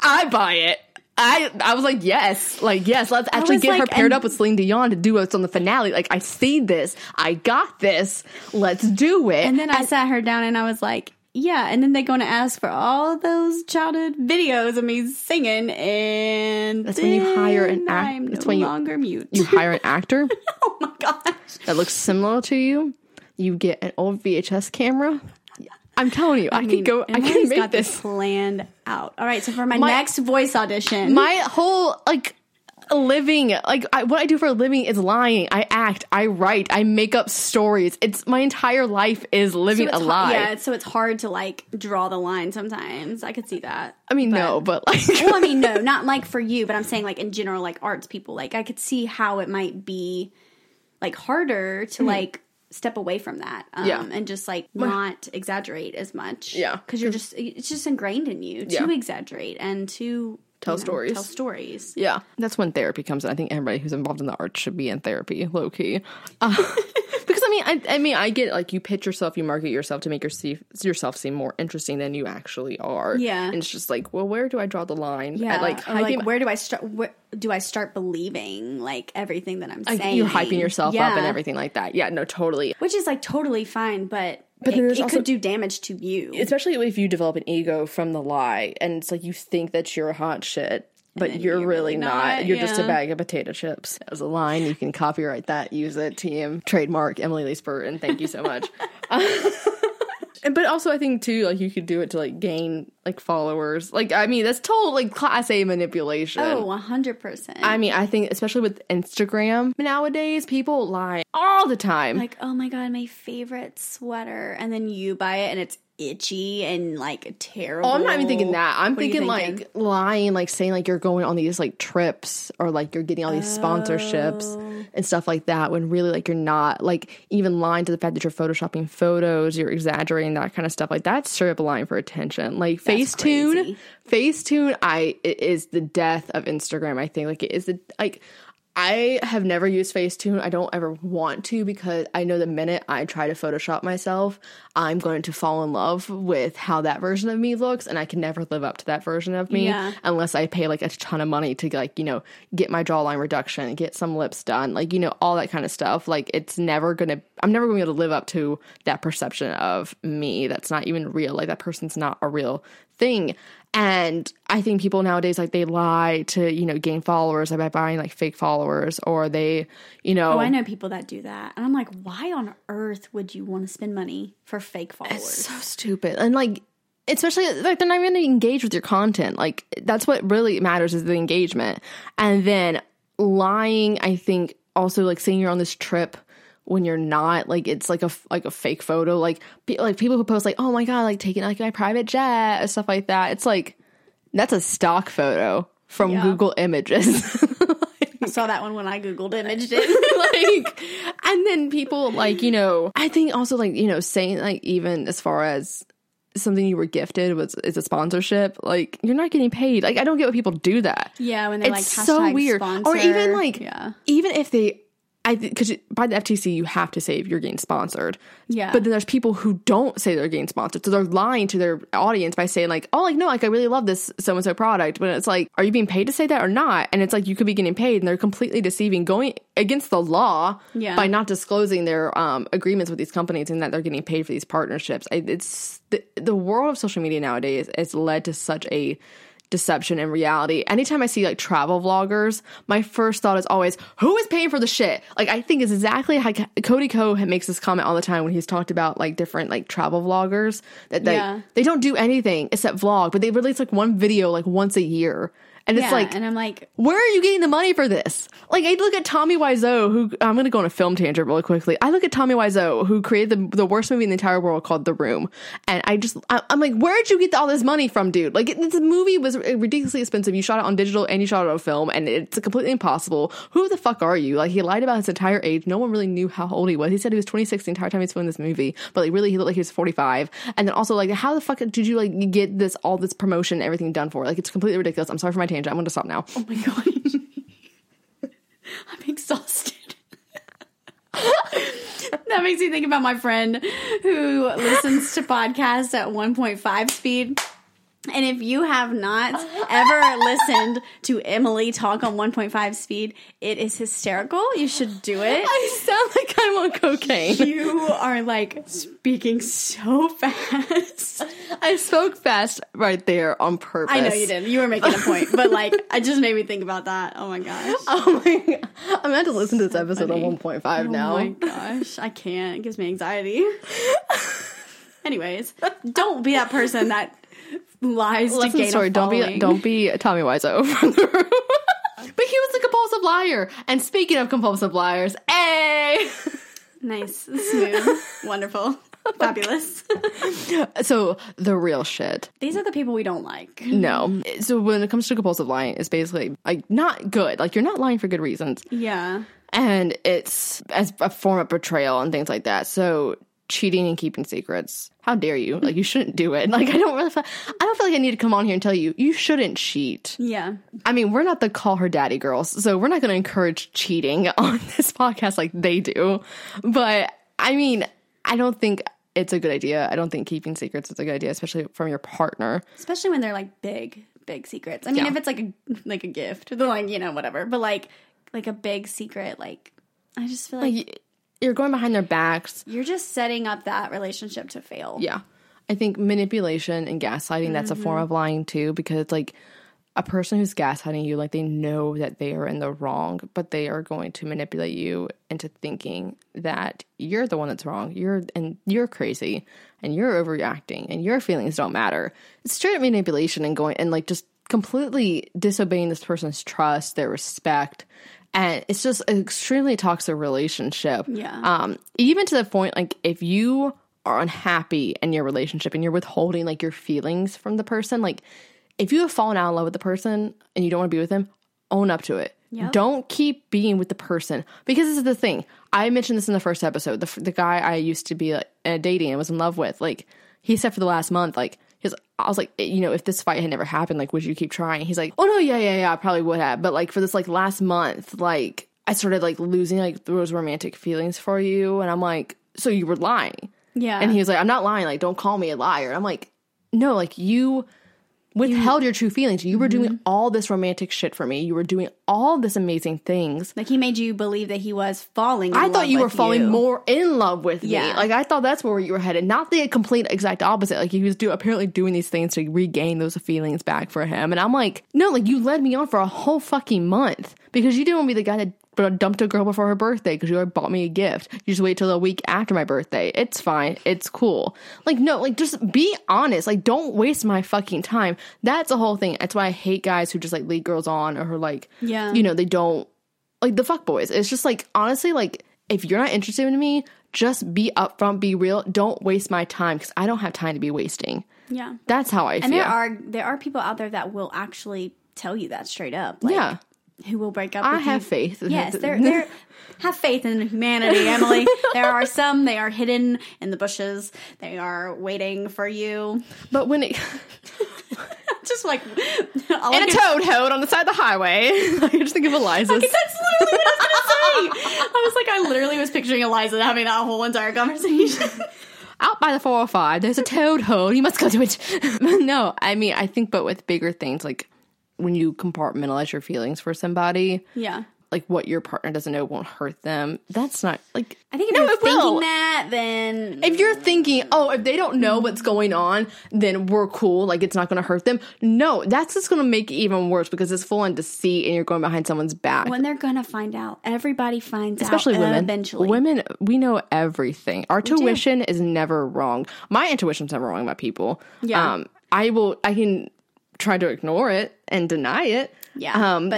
I- buy it. I I was like yes like yes let's actually get her paired
and-
up with Celine Dion to do what's on the finale. Like I see this. I got this. Let's do it.
And then I sat her down and I was like, yeah. And then they're going to ask for all those childhood videos of me singing. And
That's when you hire an
then
that's
no
when you-
longer mute.
you hire an actor
oh my gosh.
that looks similar to you. You get an old VHS camera. I'm telling you, I,
mean,
can go. I can make
got
this.
planned out. All right. So for my,
My-
next voice audition,
My whole like living, like I, what I do for a living is lying. I act. I write. I make up stories. It's my entire life is living
so
a lie.
yeah. So it's hard to like draw the line sometimes. I could see that.
I mean,
But-
no, but like,
well, I mean, no, not like for you, but I'm saying like in general, like arts people, like I could see how it might be like harder to like step away from that, um.
Yeah.
and just like not exaggerate as much,
Yeah.
because you're just it's just ingrained in you to
Yeah.
exaggerate and to
tell stories.
tell stories.
Yeah, that's when therapy comes in. I think everybody who's involved in the arts should be in therapy, low key. Uh, because I mean, I, I mean, I get like you pitch yourself, you market yourself to make your, yourself seem more interesting than you actually are.
Yeah.
and it's just like, well, where do I draw the line?
Yeah,
At, like,
or, like where do I start? Where do I start believing like everything that I'm saying?
you're hyping yourself up and everything like that. Yeah, no, totally.
which is like totally fine, but
But
it,
then there's
it
also-
could do damage to you.
Especially if you develop an ego from the lie, and it's like you think that you're hot shit. But you're,
you're
really not.
not,
You're just a bag of potato chips. As a line, you can copyright that, use it, team, trademark Emily Aleece Burton. Thank you so much. And- but also, I think too, like you could do it to like gain like followers. Like, I mean, that's total like class A manipulation.
oh, 100%.
I mean, I think especially with Instagram nowadays, people lie all the time.
like, oh my god, my favorite sweater, and then you buy it and it's itchy and like terrible.
Oh, I'm not even thinking that. I'm
What are you
thinking,
thinking?
like lying, like saying like you're going on these like trips or like you're getting all these sponsorships
Oh.
and stuff like that when really like you're not. Like even lying to the fact that you're photoshopping photos, you're exaggerating that kind of stuff. Like that's straight up lying for attention. Like Facetune,
crazy.
Facetune, I is the death of Instagram. I think like it is the like. I have never used Facetune. I don't ever want to because I know the minute I try to Photoshop myself, I'm going to fall in love with how that version of me looks, and I can never live up to that version of me
Yeah.
unless I pay like a ton of money to like you know get my jawline reduction, get some lips done, like you know all that kind of stuff. Like it's never gonna, I'm never going to be able to live up to that perception of me. That's not even real. Like that person's not a real thing. And I think people nowadays like they lie to you know gain followers by buying like fake followers, or they you know
Oh, I know people that do that, and I'm like, why on earth would you want to spend money for fake followers?
so stupid. And like especially like they're not even gonna engage with your content. Like that's what really matters is the engagement. And then lying i think also like saying you're on this trip when you're not like it's like a like a fake photo like pe- like people who post like oh my god like taking like my private jet and stuff like that. It's like that's a stock photo from
Yeah.
google images.
I saw that one when I googled imaged it.
like and then people like you know i think also like you know saying like even as far as something you were gifted was is a sponsorship like you're not getting paid. Like i don't get what people do that.
Yeah, when they like
so weird. Or even like
yeah,
even if they I because by the FTC you have to say if you're getting sponsored.
Yeah.
But then there's people who don't say they're getting sponsored, so they're lying to their audience by saying like, "Oh, like no, like I really love this so and so product," but it's like, are you being paid to say that or not? And it's like you could be getting paid, and they're completely deceiving, going against the law
Yeah.
by not disclosing their um, agreements with these companies and that they're getting paid for these partnerships. I, it's the the world of social media nowadays has led to such a deception and reality. Anytime I see like travel vloggers, my first thought is always, who is paying for the shit? Like I think is exactly how Cody Ko makes this comment all the time when he's talked about like different like travel vloggers that they
Yeah.
they don't do anything except vlog, but they release like one video like once a year. And it's
yeah,
like
and I'm like,
where are you getting the money for this? Like, I look at Tommy Wiseau, who I'm going to go on a film tangent really quickly. I look at Tommy Wiseau, who created the, the worst movie in the entire world called The Room, and I just I, I'm like, where'd you get all this money from, dude? Like, this movie was ridiculously expensive. You shot it on digital and you shot it on film, and it's completely impossible. Who the fuck are you? Like, he lied about his entire age. No one really knew how old he was. He said he was 26 the entire time he was filming this movie, but like really, he looked like he was 45. And then also, like, how the fuck did you like get this all this promotion, everything done for? Like, it's completely ridiculous. I'm sorry for my tangent. I'm going to stop now.
oh my god, I'm exhausted. that makes me think about my friend who listens to podcasts at 1.5 speed. And if you have not ever listened to Emily talk on 1.5 speed, it is hysterical. You should do it.
I sound like I'm on cocaine.
You are like speaking so fast.
I spoke fast right there on purpose.
I know you did. You were making a point, but like, it just made me think about that. Oh my gosh.
Oh my god. I'm gonna listen to this episode
funny.
on 1.5 now.
Oh my gosh, I can't. It gives me anxiety. Anyways, don't be that person that lies to gain
sorry,
a
don't be don't be Tommy Wiseau from the room. but he was a compulsive liar. And speaking of compulsive liars, hey
Nice, smooth, wonderful, fabulous.
So the real shit.
These are the people we don't like.
No. So when it comes to compulsive lying, it's basically like not good. Like you're not lying for good reasons.
Yeah,
and it's as a form of betrayal and things like that. So cheating and keeping secrets. How dare you? Like you shouldn't do it. Like I don't really feel, I don't feel like I need to come on here and tell you you shouldn't cheat.
Yeah.
I mean, we're not the call her daddy girls, so we're not going to encourage cheating on this podcast like they do. But I mean, I don't think it's a good idea. I don't think keeping secrets is a good idea, especially from your partner.
Especially when they're like big, big secrets. I mean,
Yeah.
if it's like a like a gift, they're like you know whatever. But like like a big secret, like I just feel like,
Like you're going behind their backs.
you're just setting up that relationship to fail.
Yeah. I think manipulation and gaslighting, that's a form mm-hmm. of lying too, because it's like a person who's gaslighting you, like they know that they are in the wrong, but they are going to manipulate you into thinking that you're the one that's wrong. You're and you're crazy and you're overreacting and your feelings don't matter. It's straight up manipulation and going and like just completely disobeying this person's trust, their respect. And it's just an extremely toxic relationship.
Yeah.
Um, even to the point like if you are unhappy in your relationship and you're withholding like your feelings from the person, like if you have fallen out of love with the person and you don't want to be with them, own up to it.
Yep.
Don't keep being with the person because this is the thing. I mentioned this in the first episode. The, the guy I used to be like, uh, dating and was in love with, like he said for the last month, like his, I was like, you know, if this fight had never happened, like would you keep trying? He's like, oh no, yeah, yeah, yeah, I probably would have. But like for this like last month, like I started like losing like those romantic feelings for you, and I'm like, so you were lying.
Yeah.
And he was like, I'm not lying. Like, don't call me a liar. I'm like, no, like you withheld your true feelings. You were
Mm-hmm.
doing all this romantic shit for me. You were doing all this amazing things.
like he made you believe that he was falling. In
I thought you were falling
you.
more in love with
Yeah.
me. Like I thought that's where you were headed. Not the complete exact opposite. Like he was do apparently doing these things to regain those feelings back for him. And I'm like, no, like you led me on for a whole fucking month because you didn't want to be the guy that dumped a girl before her birthday because you already bought me a gift. You just wait till the week after my birthday. It's fine. It's cool. Like no, like just be honest. Like don't waste my fucking time. That's the whole thing. That's why I hate guys who just like lead girls on or who like
Yeah.
you know they don't like the fuck boys. It's just like honestly, like if you're not interested in me, just be upfront, be real. Don't waste my time because I don't have time to be wasting.
Yeah.
That's how I
And
feel.
And there are there are people out there that will actually tell you that straight up. Like,
yeah,
Who will break up
I
with
have
you.
faith.
Yes, they're they're have faith in humanity, Emily. there are some they are hidden in the bushes. They are waiting for you.
but when it
Just like all
and
I
a toad hode on the side of the highway, I just think of Eliza's.
That's literally what I was gonna say. I was like, I literally was picturing Eliza having that whole entire conversation.
out by the 405 there's a toad hole you must go to it no i mean i think but with bigger things like when you compartmentalize your feelings for somebody
yeah.
like what your partner doesn't know won't hurt them that's not like
I think if
No,
you're
it will.
thinking that, then
if you're thinking oh if they don't know what's going on then we're cool like it's not going to hurt them no that's just going to make it even worse because it's full on deceit and you're going behind someone's back
when they're gonna find out, everybody finds
especially
out
women.
eventually.
Women, we know everything. Our tuition is never wrong. My intuition's never wrong about people.
Yeah.
Um, I will. I can try to ignore it and deny it.
Yeah,
Um,
but-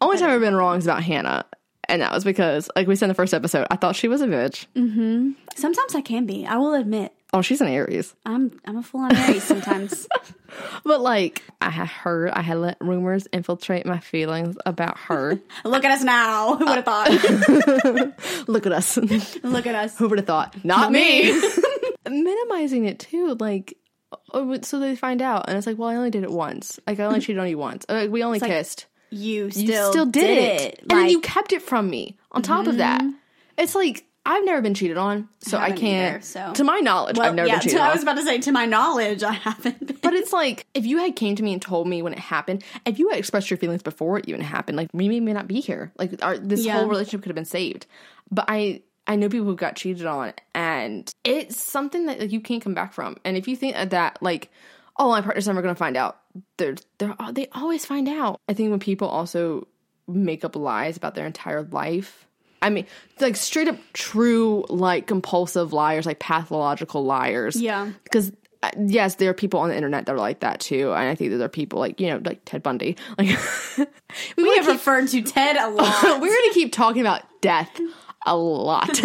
the only time I've been wrong is about Hannah, and that was because, like we said in the first episode, I thought she was a bitch.
Sometimes I can be. I will admit.
Oh, she's an Aries.
I'm I'm a full on Aries sometimes.
But like, I had heard, I had let rumors infiltrate my feelings about her.
Look at us now. Who would have thought?
Look at us.
Look at us.
Who would have thought? Not, me. Minimizing it too, like, oh, so they find out, and it's like, well, I only did it once. Like, I only cheated on you once. Uh, Like, we only
like,
kissed.
You still,
You still did, it, and
Like, Mm-hmm.
you kept it from me. On top of that, it's like I've never been cheated on, so I,
haven't
can't.
either, so-
To my knowledge,
well,
I've never
yeah,
been cheated
to- I was about to say, to my knowledge, I haven't. Been.
But it's like if you had came to me and told me when it happened, if you had expressed your feelings before it even happened, like we may, may not be here. Like our this
Yeah.
whole relationship could have been saved. But I I know people who got cheated on, and it's something that like, you can't come back from. And if you think that, like oh my partner's never going to find out, they're they're they always find out. I think when people also make up lies about their entire life. I mean, like straight up true, like compulsive liars, like pathological liars
yeah.
because uh, yes, there are people on the internet that are like that too, and I think that there are people like you know like Ted Bundy. Like we,
We have referred to Ted a lot.
we're gonna keep talking about death a lot,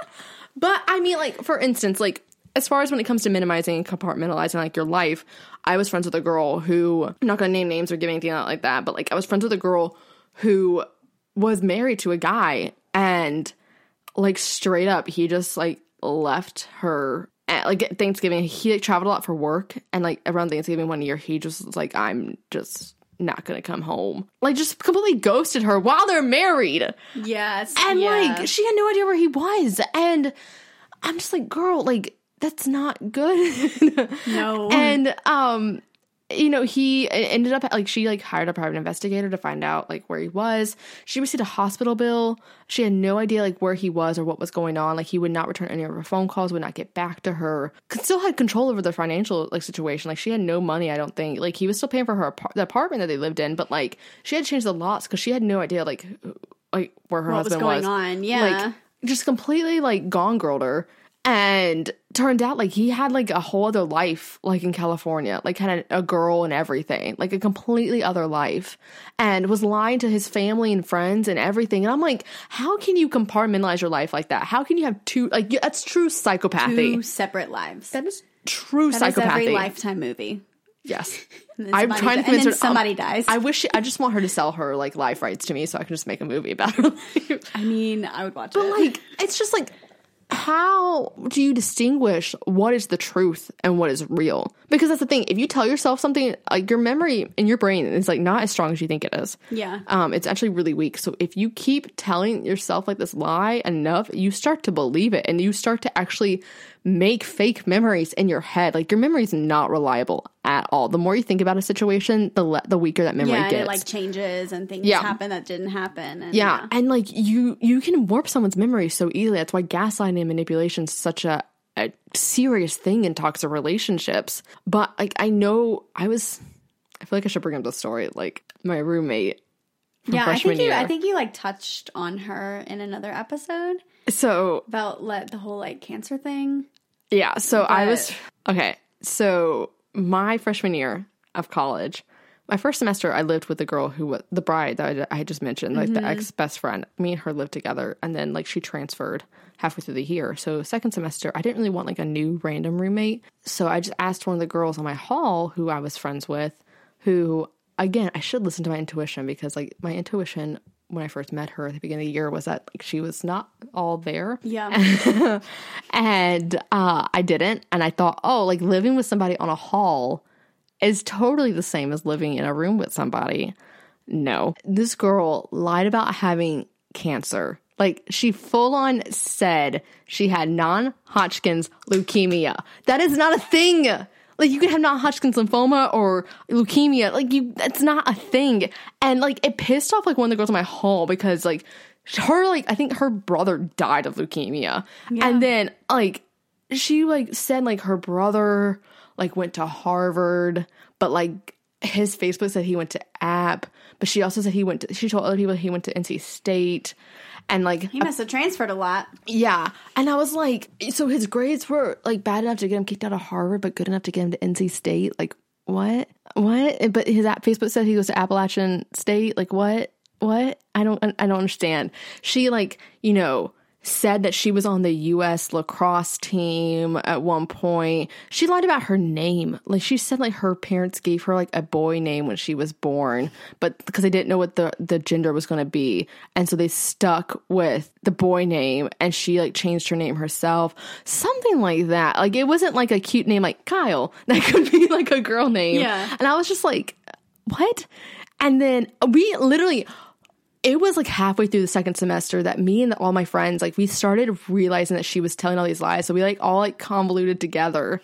but I mean, like for instance, like as far as when it comes to minimizing and compartmentalizing like your life, I was friends with a girl who I'm not gonna name names or give anything out like that, but like I was friends with a girl who was married to a guy and like straight up he just like left her at like Thanksgiving. He like traveled a lot for work, and like around Thanksgiving one year, he just was like, "I'm just not gonna come home." Like just completely ghosted her while they're married,
Yes.
and
yeah.
like she had no idea where he was, and I'm just like, "Girl, like that's not good."
no.
and um you know he ended up like she like hired a private investigator to find out like where he was. She received a hospital bill. She had no idea like where he was or what was going on. Like he would not return any of her phone calls would not get back to her. Could still had control over the financial like situation. Like she had no money i don't think. Like he was still paying for her apart- the apartment that they lived in but like she had changed the lots because she had no idea like like where her
what was
husband
going
was.
on? Yeah.
like just completely like gone girled her. And turned out like he had like a whole other life like in california like had a, a girl and everything like a completely other life and was lying to his family and friends and everything and i'm like how can you compartmentalize your life like that how can you have two like that's true psychopathy
Two separate lives.
that is true
That is
psychopathy
every lifetime movie.
yes i'm trying to convince her um,
somebody dies.
i wish she, i just want her to sell her like life rights to me so i can just make a movie about her life
I mean, I would watch it.
But like, it's just like, how do you distinguish what is the truth and what is real? Because that's the thing. If you tell yourself something, like your memory in your brain is like not as strong as you think it is.
Yeah.
Um, it's actually really weak. So if you keep telling yourself like this lie enough, you start to believe it and you start to actually make fake memories in your head. Like your memory is not reliable at all. The more you think about a situation, the le- the weaker that memory
yeah, and
gets.
it like changes and things
Yeah.
happen that didn't happen. And,
Yeah. And like you you can warp someone's memory so easily. That's why gaslighting and manipulation is such a, a serious thing in toxic relationships. But like I know I was I feel like I should bring up the story. Like my roommate from
yeah. I think you,
year.
I think you like touched on her in another episode
so
about let the whole like cancer thing.
yeah, so I was okay. So my freshman year of college, my first semester, I lived with the girl who was the bride that I, I had just mentioned, like the mm-hmm. ex best friend. Me and her lived together, and then like she transferred halfway through the year. So second semester, I didn't really want like a new random roommate, so I just asked one of the girls on my hall who I was friends with, who again I should listen to my intuition because like my intuition when I first met her at the beginning of the year was that like she was not all there
Yeah.
and uh, I didn't. And I thought, oh, like living with somebody on a hall is totally the same as living in a room with somebody. No, this girl lied about having cancer. Like she full on said she had non Hodgkin's leukemia. That is not a thing. Like you could have non Hodgkin's lymphoma or leukemia. Like you, that's not a thing. And like it pissed off like one of the girls in my hall because like her like I think her brother died of leukemia, and then like she like said like her brother like went to Harvard, but like his Facebook said he went to App, but she also said he went to she told other people he went to NC State. And like
He must have transferred a lot.
yeah, and I was like, so his grades were like bad enough to get him kicked out of Harvard, but good enough to get him to NC State. Like what? What? But his app Facebook said he goes to Appalachian State. Like what? What? I don't. I don't understand. She like you know said that she was on the U.S. lacrosse team at one point. She lied about her name. Like she said, like her parents gave her like a boy name when she was born, but because they didn't know what the the gender was going to be, and so they stuck with the boy name, and she like changed her name herself, something like that. Like it wasn't like a cute name like Kyle. That could be like a girl name.
Yeah.
and I was just like, what? And then we literally it was like halfway through the second semester that me and all my friends like we started realizing that she was telling all these lies. So we like all like convoluted together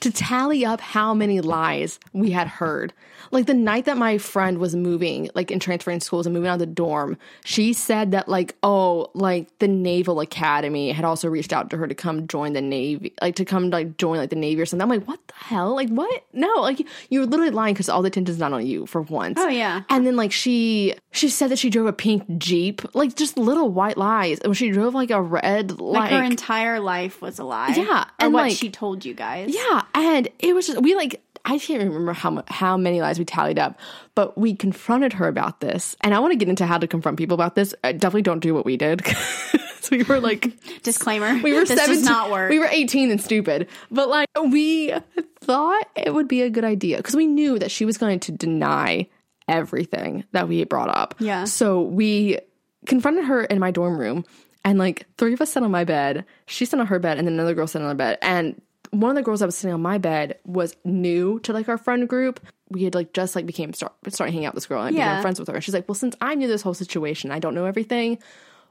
to tally up how many lies we had heard like the night that my friend was moving like in transferring schools and moving out of the dorm she said that like oh like the naval academy had also reached out to her to come join the navy like to come like join like the navy or something i'm like what the hell like what no like you're literally lying because all the attention's not on you for once
Oh, yeah.
and then like she she said that she drove a pink Jeep, like just little white lies. And she drove like a red
Like,
like,
her entire life was a lie.
Yeah, and,
what
like-
she told you guys.
yeah, and it was just we like I can't remember how how many lies we tallied up, but we confronted her about this, and I want to get into how to confront people about this. I definitely don't do what we did. so we were like
Disclaimer.
we were
this
17
does not work.
we were 18 and stupid but like we thought it would be a good idea because we knew that she was going to deny everything that we brought up
Yeah.
so we confronted her in my dorm room and like three of us sat on my bed. She sat on her bed, and then another girl sat on her bed. And one of the girls that was sitting on my bed was new to like our friend group. We had like just like became start starting hanging out with this girl and
Yeah.
became friends with her. And she's like, Well, since I knew this whole situation, I don't know everything.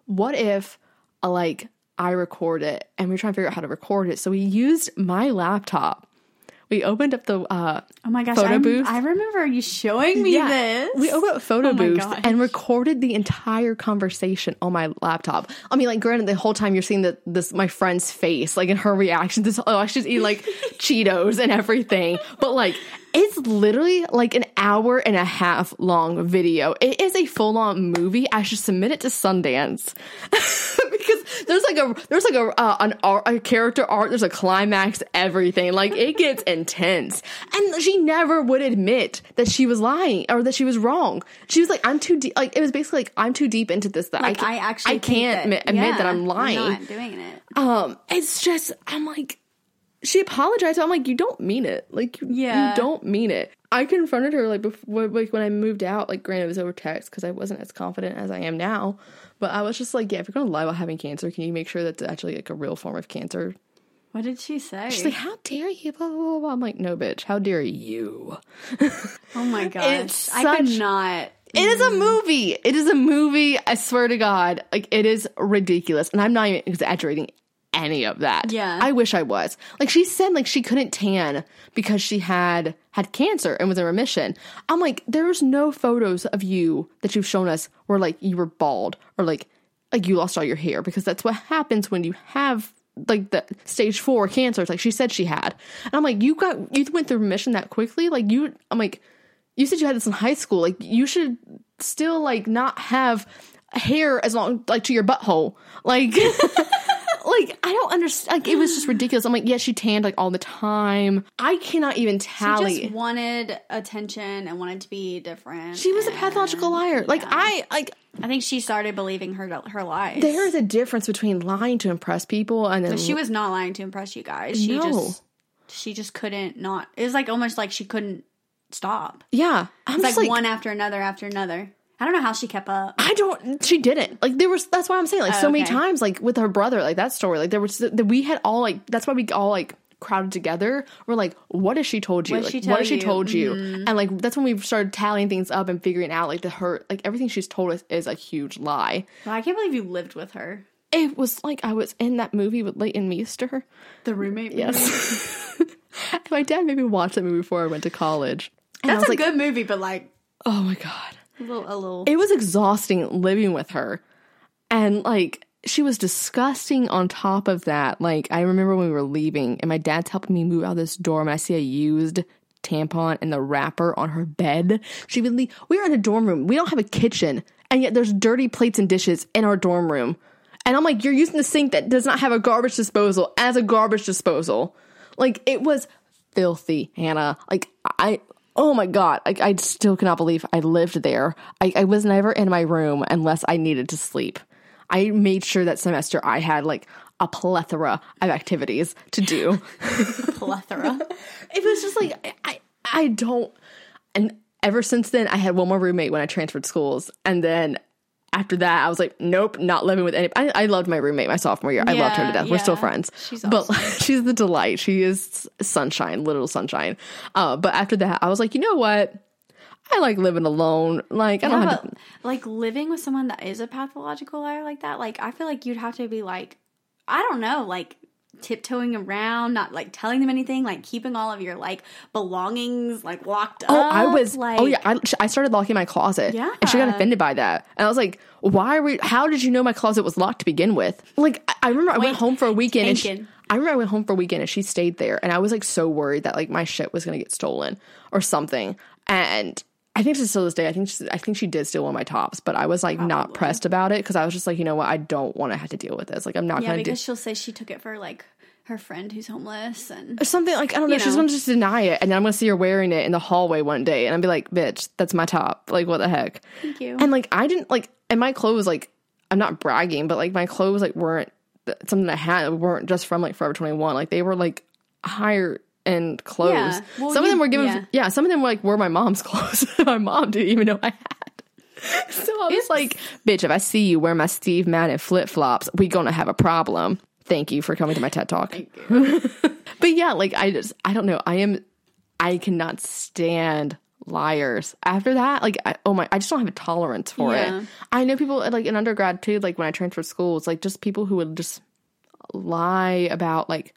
What if uh, like I record it and we were trying to figure out how to record it? So we used my laptop. We opened up the uh
Oh my gosh,
Photo
I'm-
booth?
I remember you showing me this.
we opened up photo
Oh
booth and recorded the entire conversation on my laptop. I mean, like, granted, the whole time you're seeing the, this my friend's face, like, in her reaction. This oh, she's eating like Cheetos and everything, but like, it's literally like an hour and a half long video. It is a full on movie. I should submit it to Sundance because there's like a there's like a uh, an art, a character art. There's a climax, everything. Like it gets intense, and she never would admit that she was lying or that she was wrong. She was like, "I'm too deep." Like it was basically like, "I'm too deep into this that
like
I,
I, actually
I can't admit, admit that I'm lying."
not doing it.
Um, it's just I'm like, she apologized. I'm like, you don't mean it. Like, you,
Yeah.
you don't mean it. I confronted her like before, like when I moved out. Like, granted, it was over text because I wasn't as confident as I am now. But I was just like, yeah, if you're gonna lie about having cancer, can you make sure that's actually like a real form of cancer?
What did she say?
She's like, how dare you? Blah, blah, blah, blah. I'm like, no, bitch. How dare you?
oh my gosh,
It's
I could not.
It is a mm. movie. It is a movie. I swear to God. Like, it is ridiculous. And I'm not even exaggerating any of that.
Yeah.
I wish I was. Like, she said, like, she couldn't tan because she had had cancer and was in remission. I'm like, there's no photos of you that you've shown us where, like, you were bald or, like, like you lost all your hair because that's what happens when you have like the stage four cancer. It's like she said she had. And I'm like, you got you went through remission that quickly? Like you I'm like, you said you had this in high school. Like you should still like not have hair as long like to your butthole. Like like I don't understand. Like it was just ridiculous. I'm like, yeah, she tanned like all the time. I cannot even tally.
She just wanted attention and wanted to be different.
she was a pathological liar. Like I like
I think she started believing her her lies.
there is a difference between lying to impress people and then
she was not lying to impress you guys. She
No.
just she just couldn't not. It was like almost like she couldn't stop.
yeah. I'm
It's
just
like,
like,
one after another after another. I don't know how she kept up.
I don't. She didn't. Like there was. That's why I'm saying. Like so
Oh,
many times. Like with her brother. Like that story. Like there was. That we had all like. That's why we all like crowded together. We're like, what has she told you?
What
like,
she
what has she
you? Mm-hmm.
told you? And like that's when we started tallying things up and figuring out like the her like everything she's told us is a huge lie.
I can't believe you lived with her.
It was like I was in that movie with Leighton Meester.
The roommate.
Yes. My dad made me watch that movie before I went to college. And
That's a
like,
good movie, but like
oh my god.
A little, a little.
it was exhausting living with her. And like she was disgusting on top of that. Like I remember when we were leaving and my dad's helping me move out of this dorm and I see a used tampon and the wrapper on her bed. She would leave we are in a dorm room. We don't have a kitchen. And yet there's dirty plates and dishes in our dorm room. And I'm like, you're using the sink that does not have a garbage disposal as a garbage disposal. Like it was filthy, Hannah. Like I oh my god, like I still cannot believe I lived there. I, I was never in my room unless I needed to sleep. I made sure that semester I had like a plethora of activities to do.
plethora.
it was just like I, I I don't and ever since then I had one more roommate when I transferred schools and then after that I was like nope not living with any I, I loved my roommate my sophomore year. I loved her to
Yeah,
death. We're still friends.
She's
but she's the delight. She is sunshine little sunshine. Uh, but after that I was like you know what? I like living alone. Like I don't have to
like living with someone that is a pathological liar like that, like I feel like you'd have to be like, I don't know, like tiptoeing around, not like telling them anything, like keeping all of your like belongings like locked
Oh,
up.
I was.
like,
oh yeah, I, I started locking my closet.
Yeah.
and she got offended by that, and I was like, "Why are we? How did you know my closet was locked to begin with?" Like, I, I remember I went home for a weekend. And she, I remember I went home for a weekend and she stayed there, and I was like so worried that like my shit was gonna get stolen or something. And I think to still this day, I think she, I think she did steal one of my tops, but I was like not pressed about it because I was just like, you know what, I don't want to have to deal with this. Like, I'm not
yeah,
gonna do
because she'll say she took it for like her friend who's homeless and
or something like I don't know. She's gonna just deny it, and then I'm gonna see her wearing it in the hallway one day, and I'll be like, "Bitch, that's my top. Like, what the heck?"
thank you.
And like, I didn't like, and my clothes like, I'm not bragging, but like my clothes like weren't something I had weren't just from like Forever 21. Like they were like higher end clothes.
Yeah. Well,
some of them were given,
yeah.
yeah. Some of them were like were my mom's clothes. my mom didn't even know I had. So I was like, bitch, if I see you wear my Steve Madden flip flops, we gonna have a problem. Thank you for coming to my TED Talk. but yeah, like I just, I don't know. I am, I cannot stand liars. After that, like, I, oh my, I just don't have a tolerance for
Yeah.
it. I know people like in undergrad too, like when I transferred schools, like just people who would just lie about like,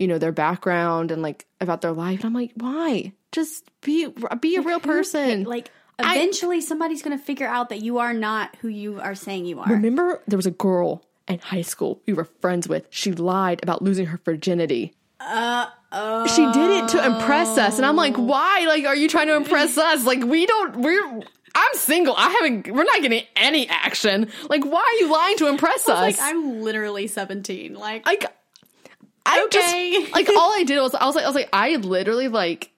you know, their background and like about their life. And I'm like, why? Just be, be a real person.
Like eventually somebody's going to figure out that you are not who you are saying you are.
Remember, there was a girl in high school we were friends with. She lied about losing her virginity.
Uh oh.
She did it to impress us, and I'm like, why? Like, are you trying to impress us? Like, we don't. We're. I'm single. I haven't. We're not getting any action. Like, why are you lying to impress us?
Like I'm literally 17. Like
like I
Okay.
just like all I did was I was like I was like I literally like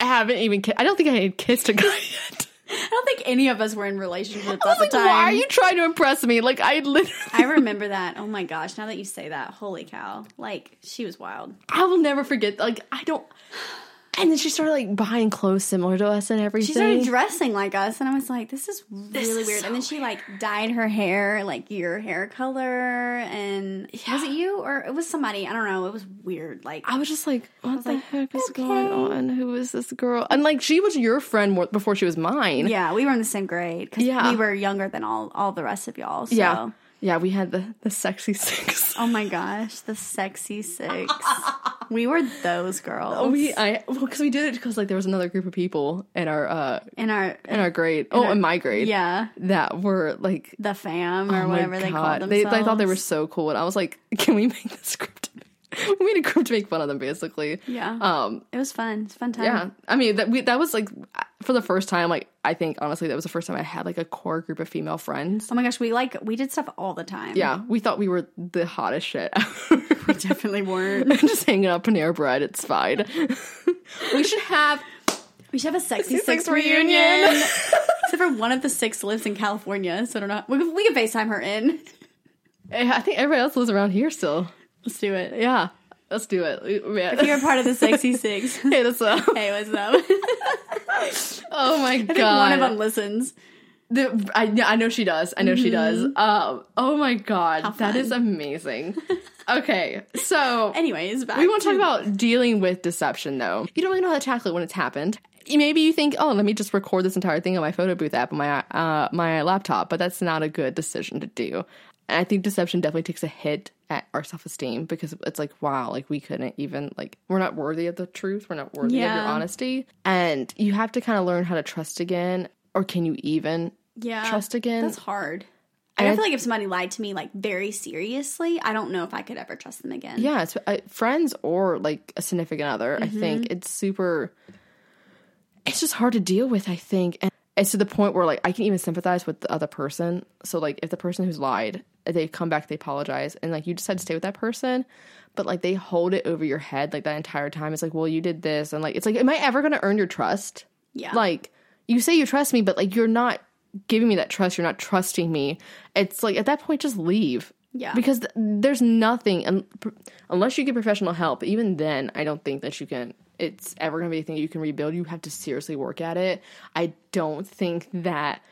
I haven't even I don't think I had kissed a guy yet.
I don't think any of us were in relationships
I
at
was
the time.
why are you trying to impress me? Like I literally
I remember that. Oh my gosh! Now that you say that, holy cow! Like she was wild.
I will never forget. Like I don't. And then she started like buying clothes similar to us and everything.
She started dressing like us, and I was like, "This is really
is
weird."
so
and then she like dyed her hair like your hair color, and was it you or it was somebody? I don't know. It was weird. Like
I was just like, what the
like,
heck is
okay.
going on? Who is this girl? And like, she was your friend more, before she was mine.
yeah, we were in the same grade because
Yeah.
we were younger than all all the rest of y'all. So.
yeah, yeah. We had the the sexy six.
Oh my gosh, the sexy six. we were those girls.
We I well because we did it because like there was another group of people in our uh
in our
in our grade. Oh, in my grade.
yeah
that were like
the fam or
oh
whatever they called themselves.
They, they thought they were so cool, and I was like, "Can we make this group?" we made a group to make fun of them, basically.
Yeah.
Um.
It was fun. It's fun time.
Yeah. I mean, that we that was like for the first time. Like, I think honestly, that was the first time I had like a core group of female friends.
Oh my gosh, we like we did stuff all the time.
Yeah, we thought we were the hottest shit.
we definitely weren't.
Just hanging out Panera Bread. It's fine. we should have.
We should have a sexy
Six
six,
reunion.
reunion. Except for one of the six lives in California, so I don't know. We, can- we can FaceTime her in.
I think everybody else lives around here still.
Let's do it.
Yeah, let's do it. Man.
If you're part of the sexy six,
Hit us up.
hey, what's up?
Oh my
think
god.
one of them listens.
The, I, I know she does. I know she does. Um, oh my god, that is amazing. okay, so
Anyways, back
we want to talk about dealing with deception, though. You don't really know how to tackle it when it's happened. Maybe you think, oh, let me just record this entire thing on my photo booth app on my uh, my laptop, but that's not a good decision to do. And I think deception definitely takes a hit at our self esteem because it's like, wow, like we couldn't even like we're not worthy of the truth, we're not worthy of your honesty, and you have to kind of learn how to trust again, or can you even
yeah,
trust again?
That's hard. Like, I feel like if somebody lied to me like very seriously, I don't know if I could ever trust them again.
yeah, it's uh, friends or like a significant other. I think it's super. It's just hard to deal with. I think, and it's to the point where like I can even sympathize with the other person. So like if the person who's lied, they come back, they apologize, and like you just had to stay with that person, but like they hold it over your head like that entire time. It's like, well, you did this, and like it's like, am I ever going to earn your trust?
Yeah.
Like you say you trust me, but like you're not giving me that trust. You're not trusting me. It's like at that point, just leave.
Yeah.
Because th- there's nothing un- pr- unless you get professional help. Even then, I don't think that you can. It's ever going to be a thing you can rebuild. You have to seriously work at it. I don't think that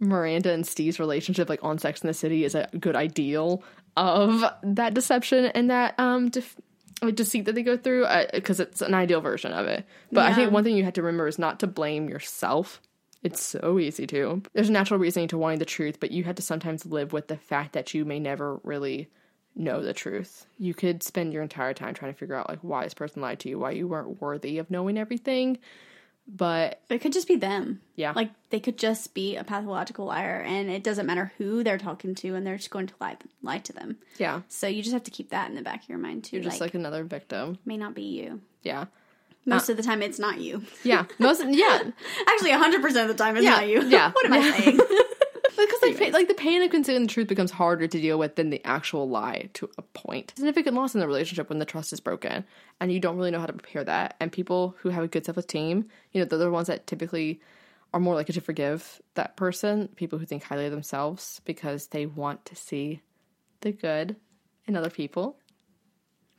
Miranda and Steve's relationship, like on Sex in the City, is a good ideal of that deception and that um def- deceit that they go through because it's an ideal version of it. But I think one thing you have to remember is not to blame yourself. It's so easy to. There's a natural reasoning to wanting the truth, but you have to sometimes live with the fact that you may never really know the truth. You could spend your entire time trying to figure out like why this person lied to you, why you weren't worthy of knowing everything. But
It could just be them.
Yeah.
Like they could just be a pathological liar and it doesn't matter who they're talking to and they're just going to lie lie to them.
yeah,
So you just have to keep that in the back of your mind too.
you're just
like,
like another victim.
may not be you.
Yeah.
Most uh, of the time it's not you.
Yeah. Most yeah.
Actually 100% of the time it's
Yeah,
not you.
yeah,
what am I saying?
because like, pa- like the pain of concealing the truth becomes harder to deal with than the actual lie to a point. Significant loss in the relationship when the trust is broken, and you don't really know how to repair that. And people who have a good self-esteem, you know, they're the ones that typically are more likely to forgive that person. People who think highly of themselves because they want to see the good in other people.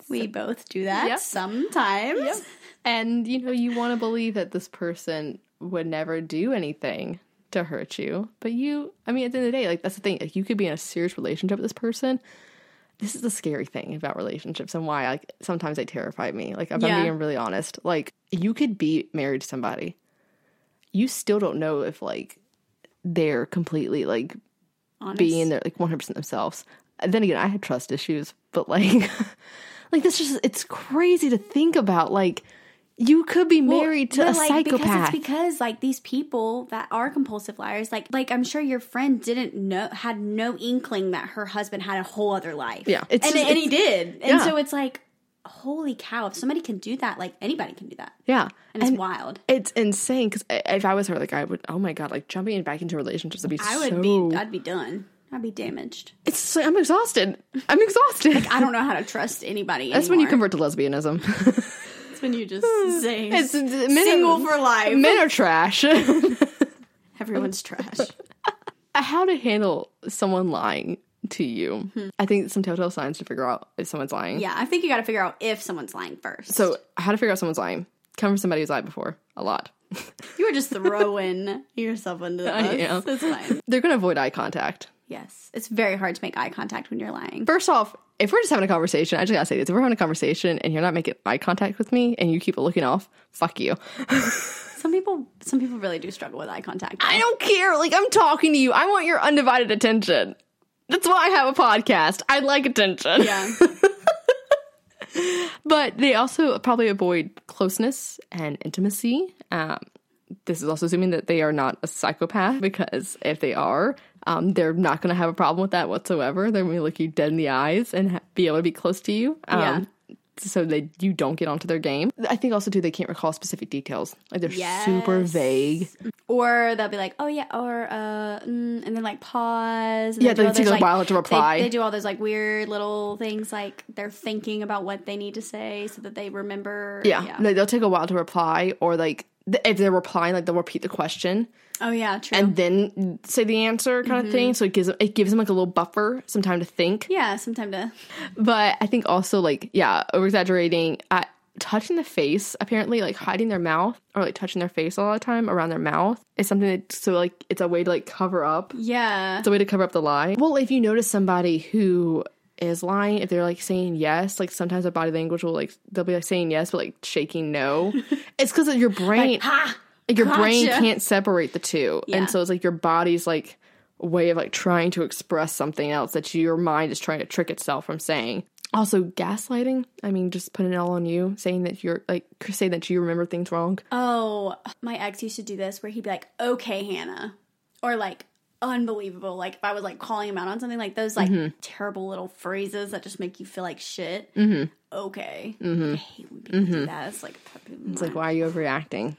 we both do that
Yep.
sometimes.
And you know, you want to believe that this person would never do anything to hurt you. But you, I mean, at the end of the day, like that's the thing. Like you could be in a serious relationship with this person. This is the scary thing about relationships and why like sometimes they terrify me. Like if
Yeah.
I'm being really honest, like you could be married to somebody. You still don't know if like they're completely like
Honest.
being their like 100% themselves. And then again, I had trust issues, but like like this just it's crazy to think about like you could be
Well,
married to a
like,
psychopath.
Because it's because like these people that are compulsive liars, like like I'm sure your friend didn't know had no inkling that her husband had a whole other life.
Yeah. It's
and
just-
and he did, and
Yeah.
so it's like, holy cow! If somebody can do that, like anybody can do that,
yeah.
and it's wild.
It's insane because if I was her, like I would. Oh my god, like jumping back into relationships would be.
I would
so,
be, I'd be done. I'd be damaged.
It's just like, I'm exhausted. I'm exhausted.
I don't know how to trust anybody.
That's when you convert to lesbianism.
That's when you just hmm. say
it's men,
single for life.
men are trash.
Everyone's trash.
Uh, how to handle someone lying to you? Hmm. I think some telltale signs to figure out if someone's lying.
Yeah, I think you got to figure out if someone's lying first.
So how to figure out someone's lying? Come from somebody who's lied before a lot.
you were just throwing yourself into the
I am.
It's fine.
They're gonna avoid eye contact.
Yes, it's very hard to make eye contact when you're lying.
First off, if we're just having a conversation, I just gotta say this: if we're having a conversation and you're not making eye contact with me and you keep looking off, fuck you.
Some people, some people really do struggle with eye contact.
I don't care. Like I'm talking to you. I want your undivided attention. That's why I have a podcast. I like attention.
Yeah,
But they also probably avoid closeness and intimacy. Um, this is also assuming that they are not a psychopath because if they are, um, they're not going to have a problem with that whatsoever. They're going to look you dead in the eyes and ha- be able to be close to you. Um, So that you don't get onto their game. I think also too they can't recall specific details. Like they're super vague.
or they'll be like, "Oh yeah," or uh, mm, and then like pause. And
Yeah, they take a while to reply.
They, do all those like weird little things, like they're thinking about what they need to say so that they remember.
Yeah, No, they'll take a while to reply, or like if they're replying, like they'll repeat the question
Oh yeah, true.
and then say the answer, kind of mm-hmm. thing. So it gives them, it gives them like a little buffer, some time to think.
yeah, some time to.
But I think also like yeah, over exaggerating at uh, touching the face. Apparently, like hiding their mouth or like touching their face a lot of time around their mouth is something that so like it's a way to like cover up.
Yeah,
It's a way to cover up the lie. Well, if you notice somebody who is lying, if they're like saying yes, like sometimes their body language will like they'll be like saying yes but like shaking no. it's because your brain
ha.
like, your brain can't separate the two,
Yeah.
and so it's like your body's like way of like trying to express something else that your mind is trying to trick itself from saying. Also, gaslighting. I mean, just putting it all on you, saying that you're like saying that you remember things wrong.
Oh, my ex used to do this where he'd be like, "Okay, Hannah," or like unbelievable. Like if I was like calling him out on something, like those like
Mm-hmm.
terrible little phrases that just make you feel like shit. Mm-hmm. Okay, I hate when people do that. It's like
Mm-hmm. It's like, why are you overreacting?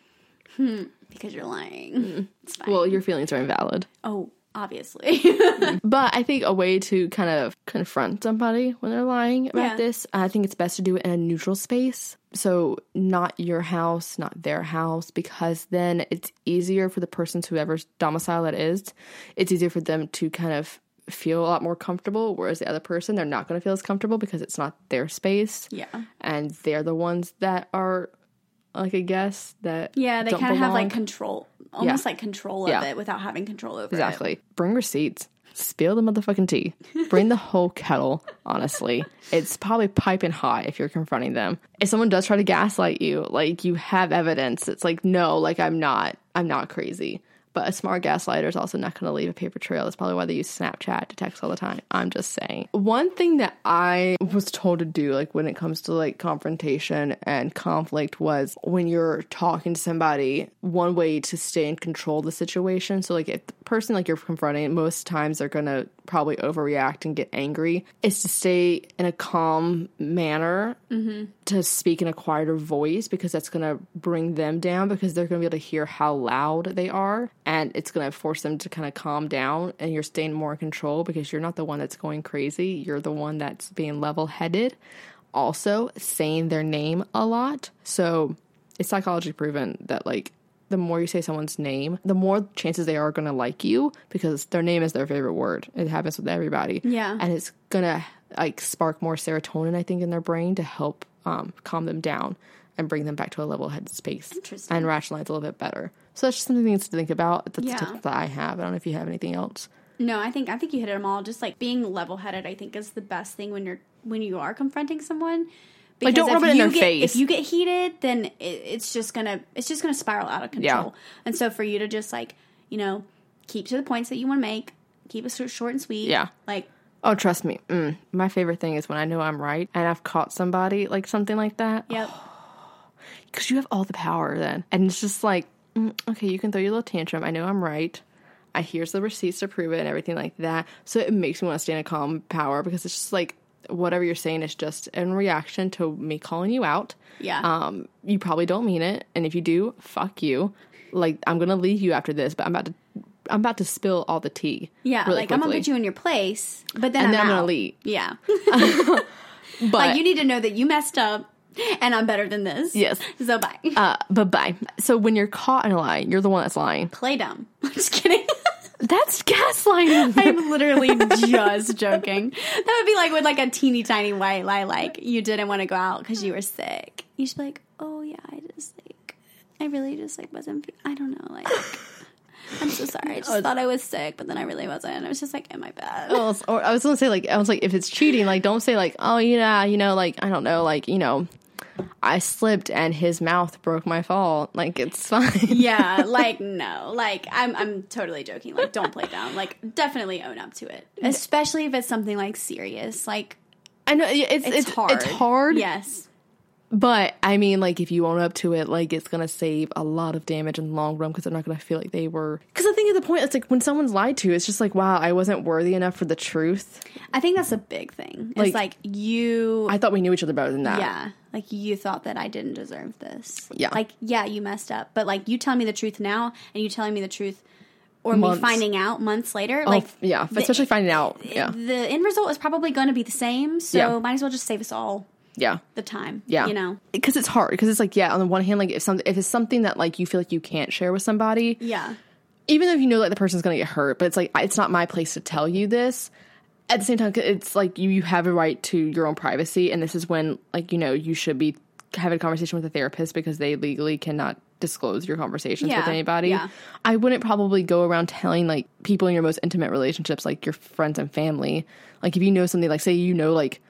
because you're lying. Fine.
Well, your feelings are invalid.
oh, obviously.
But I think a way to kind of confront somebody when they're lying about
Yeah.
this, I think it's best to do it in a neutral space. So, not your house, not their house, because then it's easier for the person's whoever's domicile that is, it's easier for them to kind of feel a lot more comfortable. Whereas the other person, they're not going to feel as comfortable because it's not their space.
yeah,
And they're the ones that are, like, I guess, that.
yeah. They kind of have like control, almost like control of
Yeah.
it without having control over it.
Exactly. Bring receipts. Spill the motherfucking tea. Bring the whole kettle, honestly. It's probably piping hot if you're confronting them. If someone does try to gaslight you, like you have evidence, it's like, no, like I'm not, I'm not crazy. But a smart gaslighter is also not going to leave a paper trail. That's probably why they use Snapchat to text all the time. I'm just saying. One thing that I was told to do, like when it comes to like confrontation and conflict, was when you're talking to somebody, one way to stay in control of the situation. So, like if the person like you're confronting, most times they're going to probably overreact and get angry, is to stay in a calm manner mm-hmm. To speak in a quieter voice because that's going to bring them down because they're going to be able to hear how loud they are and it's going to force them to kind of calm down and you're staying more in control because you're not the one that's going crazy. You're the one that's being level-headed. Also saying their name a lot. So it's psychology proven that like the more you say someone's name the more chances they are going to like you because their name is their favorite word. It happens with everybody.
Yeah.
and it's gonna like spark more serotonin i think in their brain to help um, calm them down and bring them back to a level head space and rationalize a little bit better So that's just something to think about. That's
Yeah.
the tip that I have. I don't know if you have anything else.
No, I think I think you hit them all. Just like being level headed, I think is the best thing when you're when you are confronting someone.
Like, don't rub
if
it in
you
their
get-
face.
If you get heated, then it, it's just gonna it's just gonna spiral out of control. And so for you to just like you know keep to the points that you want to make, keep it short, short and sweet.
Yeah.
like
Oh, trust me. Mm, my favorite thing is when I know I'm right and I've caught somebody like something like that.
yep,
Because you have all the power then. And it's just like, mm, okay, you can throw your little tantrum. I know I'm right. I here's the receipts to prove it and everything like that. So it makes me want to stand in a calm power because it's just like whatever you're saying is just in reaction to me calling you out.
yeah,
Um, you probably don't mean it, and if you do, fuck you. Like I'm gonna leave you after this, but I'm about to I'm about to spill all the tea.
yeah.
really
like I'm gonna put you in your place, but then
and
I'm,
then I'm gonna leave.
Yeah,
But
like you need to know that you messed up, and I'm better than this.
Yes.
So bye.
uh, but bye. So when you're caught in a lie, you're the one that's lying.
Play dumb. I'm just kidding.
That's gaslighting.
I'm literally just joking. That would be like with like a teeny tiny white lie, like you didn't want to go out because you were sick. You should be like, oh yeah, I just like, I really just like wasn't. fe- I don't know, like. I'm so sorry. I just uh, thought I was sick, but then I really wasn't. I was just like, am I bad?
Well, or I was gonna say like I was like if it's cheating, like don't say like oh yeah you know like I don't know like you know I slipped and his mouth broke my fall. Like it's fine.
yeah, like no, like I'm I'm totally joking. Like don't play down. Like definitely own up to it, especially if it's something like serious. Like
I know it's
it's,
it's
hard.
It's hard.
Yes.
But I mean, like, if you own up to it, like, it's gonna save a lot of damage in the long run because they're not gonna feel like they were. Because I think at the point, it's like when someone's lied to, it's just like, wow, I wasn't worthy enough for the truth.
I think that's a big thing.
Like-
It's like you
I thought we knew each other better than that.
Yeah. Like you thought that I didn't deserve this.
Yeah.
Like, yeah, you messed up. But like you telling me the truth now and you telling me the truth or
Months.
me finding out months later,
Oh,
like
yeah, especially finding out. Yeah,
the end result is probably going to be the same. So
Yeah.
might as well just save us all
yeah,
the time.
yeah.
You know?
because it's hard. Because it's like, yeah, on the one hand, like if some if it's something that like you feel like you can't share with somebody,
Yeah.
even if you know like the person's gonna get hurt, but it's like it's not my place to tell you this. At the same time, it's like you you have a right to your own privacy, and this is when like you know you should be having a conversation with a therapist because they legally cannot disclose your conversations with anybody.
yeah.
I wouldn't probably go around telling like people in your most intimate relationships, like your friends and family, like if you know something, like say you know like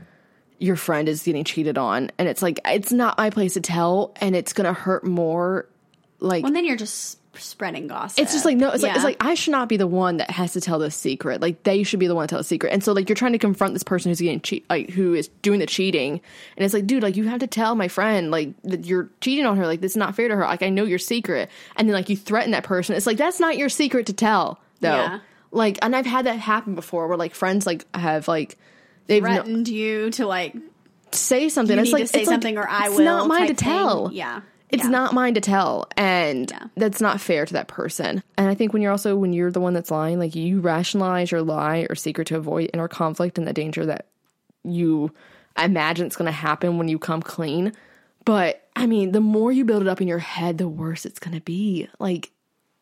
your friend is getting cheated on, and it's like it's not my place to tell, and it's gonna hurt more. Like
Well, then you're just spreading gossip.
it's just like no, it's like it's like I should not be the one that has to tell this secret. Like they should be the one to tell the secret. And so like you're trying to confront this person who's getting cheat, like who is doing the cheating, and it's like, dude, like you have to tell my friend like that you're cheating on her. Like this is not fair to her. Like I know your secret, and then like you threaten that person. It's like that's not your secret to tell, though.
Yeah.
Like, and I've had that happen before, where like friends like have like they've no,
threatened you to like
say something.
you
it's like
to say
it's like,
something or I
it's
will.
It's not mine to
type thing.
tell.
Yeah.
It's
Yeah.
not mine to tell, and
Yeah.
that's not fair to that person. And I think when you're also when you're the one that's lying, like you rationalize your lie or secret to avoid inner conflict and the danger that you imagine it's going to happen when you come clean. But I mean, the more you build it up in your head, the worse it's going to be. Like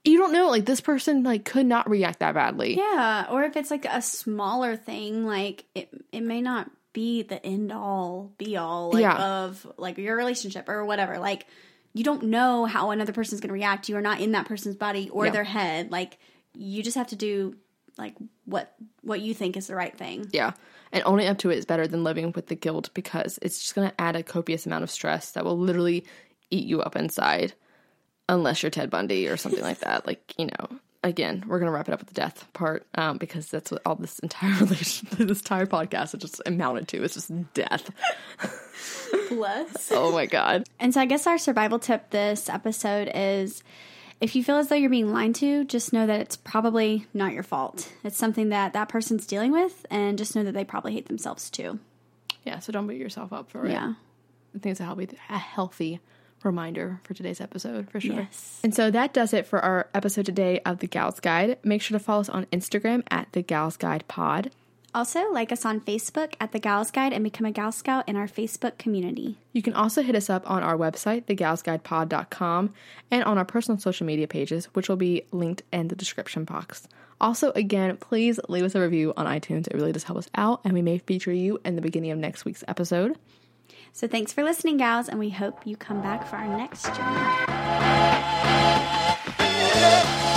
you don't know, like this person like could not react that badly.
Yeah, or if it's like a smaller thing, like it it may not be the end all be all like
Yeah.
of like your relationship or whatever. Like you don't know how another person's going to react. You are not in that person's body or their head. Like you just have to do like what what you think is the right thing.
Yeah. And owning up to it is better than living with the guilt because it's just going to add a copious amount of stress that will literally eat you up inside unless you're Ted Bundy or something like that. Like, you know, again, we're going to wrap it up with the death part um, because that's what all this entire relation, this entire podcast is just amounted to. It's just death.
Bless.
Oh my God.
And so I guess our survival tip this episode is if you feel as though you're being lied to, just know that it's probably not your fault. It's something that that person's dealing with and just know that they probably hate themselves too.
Yeah. So don't beat yourself up for it.
Yeah.
I think it's a healthy, a healthy reminder for today's episode for sure.
Yes.
And so that does it for our episode today of the Gals Guide. Make sure to follow us on Instagram at the Gals Guide Pod.
Also, like us on Facebook at The Gals Guide and become a Gal Scout in our Facebook community.
You can also hit us up on our website, thegalsguidepod.com, and on our personal social media pages, which will be linked in the description box. Also, again, please leave us a review on iTunes. It really does help us out, and we may feature you in the beginning of next week's episode.
So thanks for listening, gals, and we hope you come back for our next journey.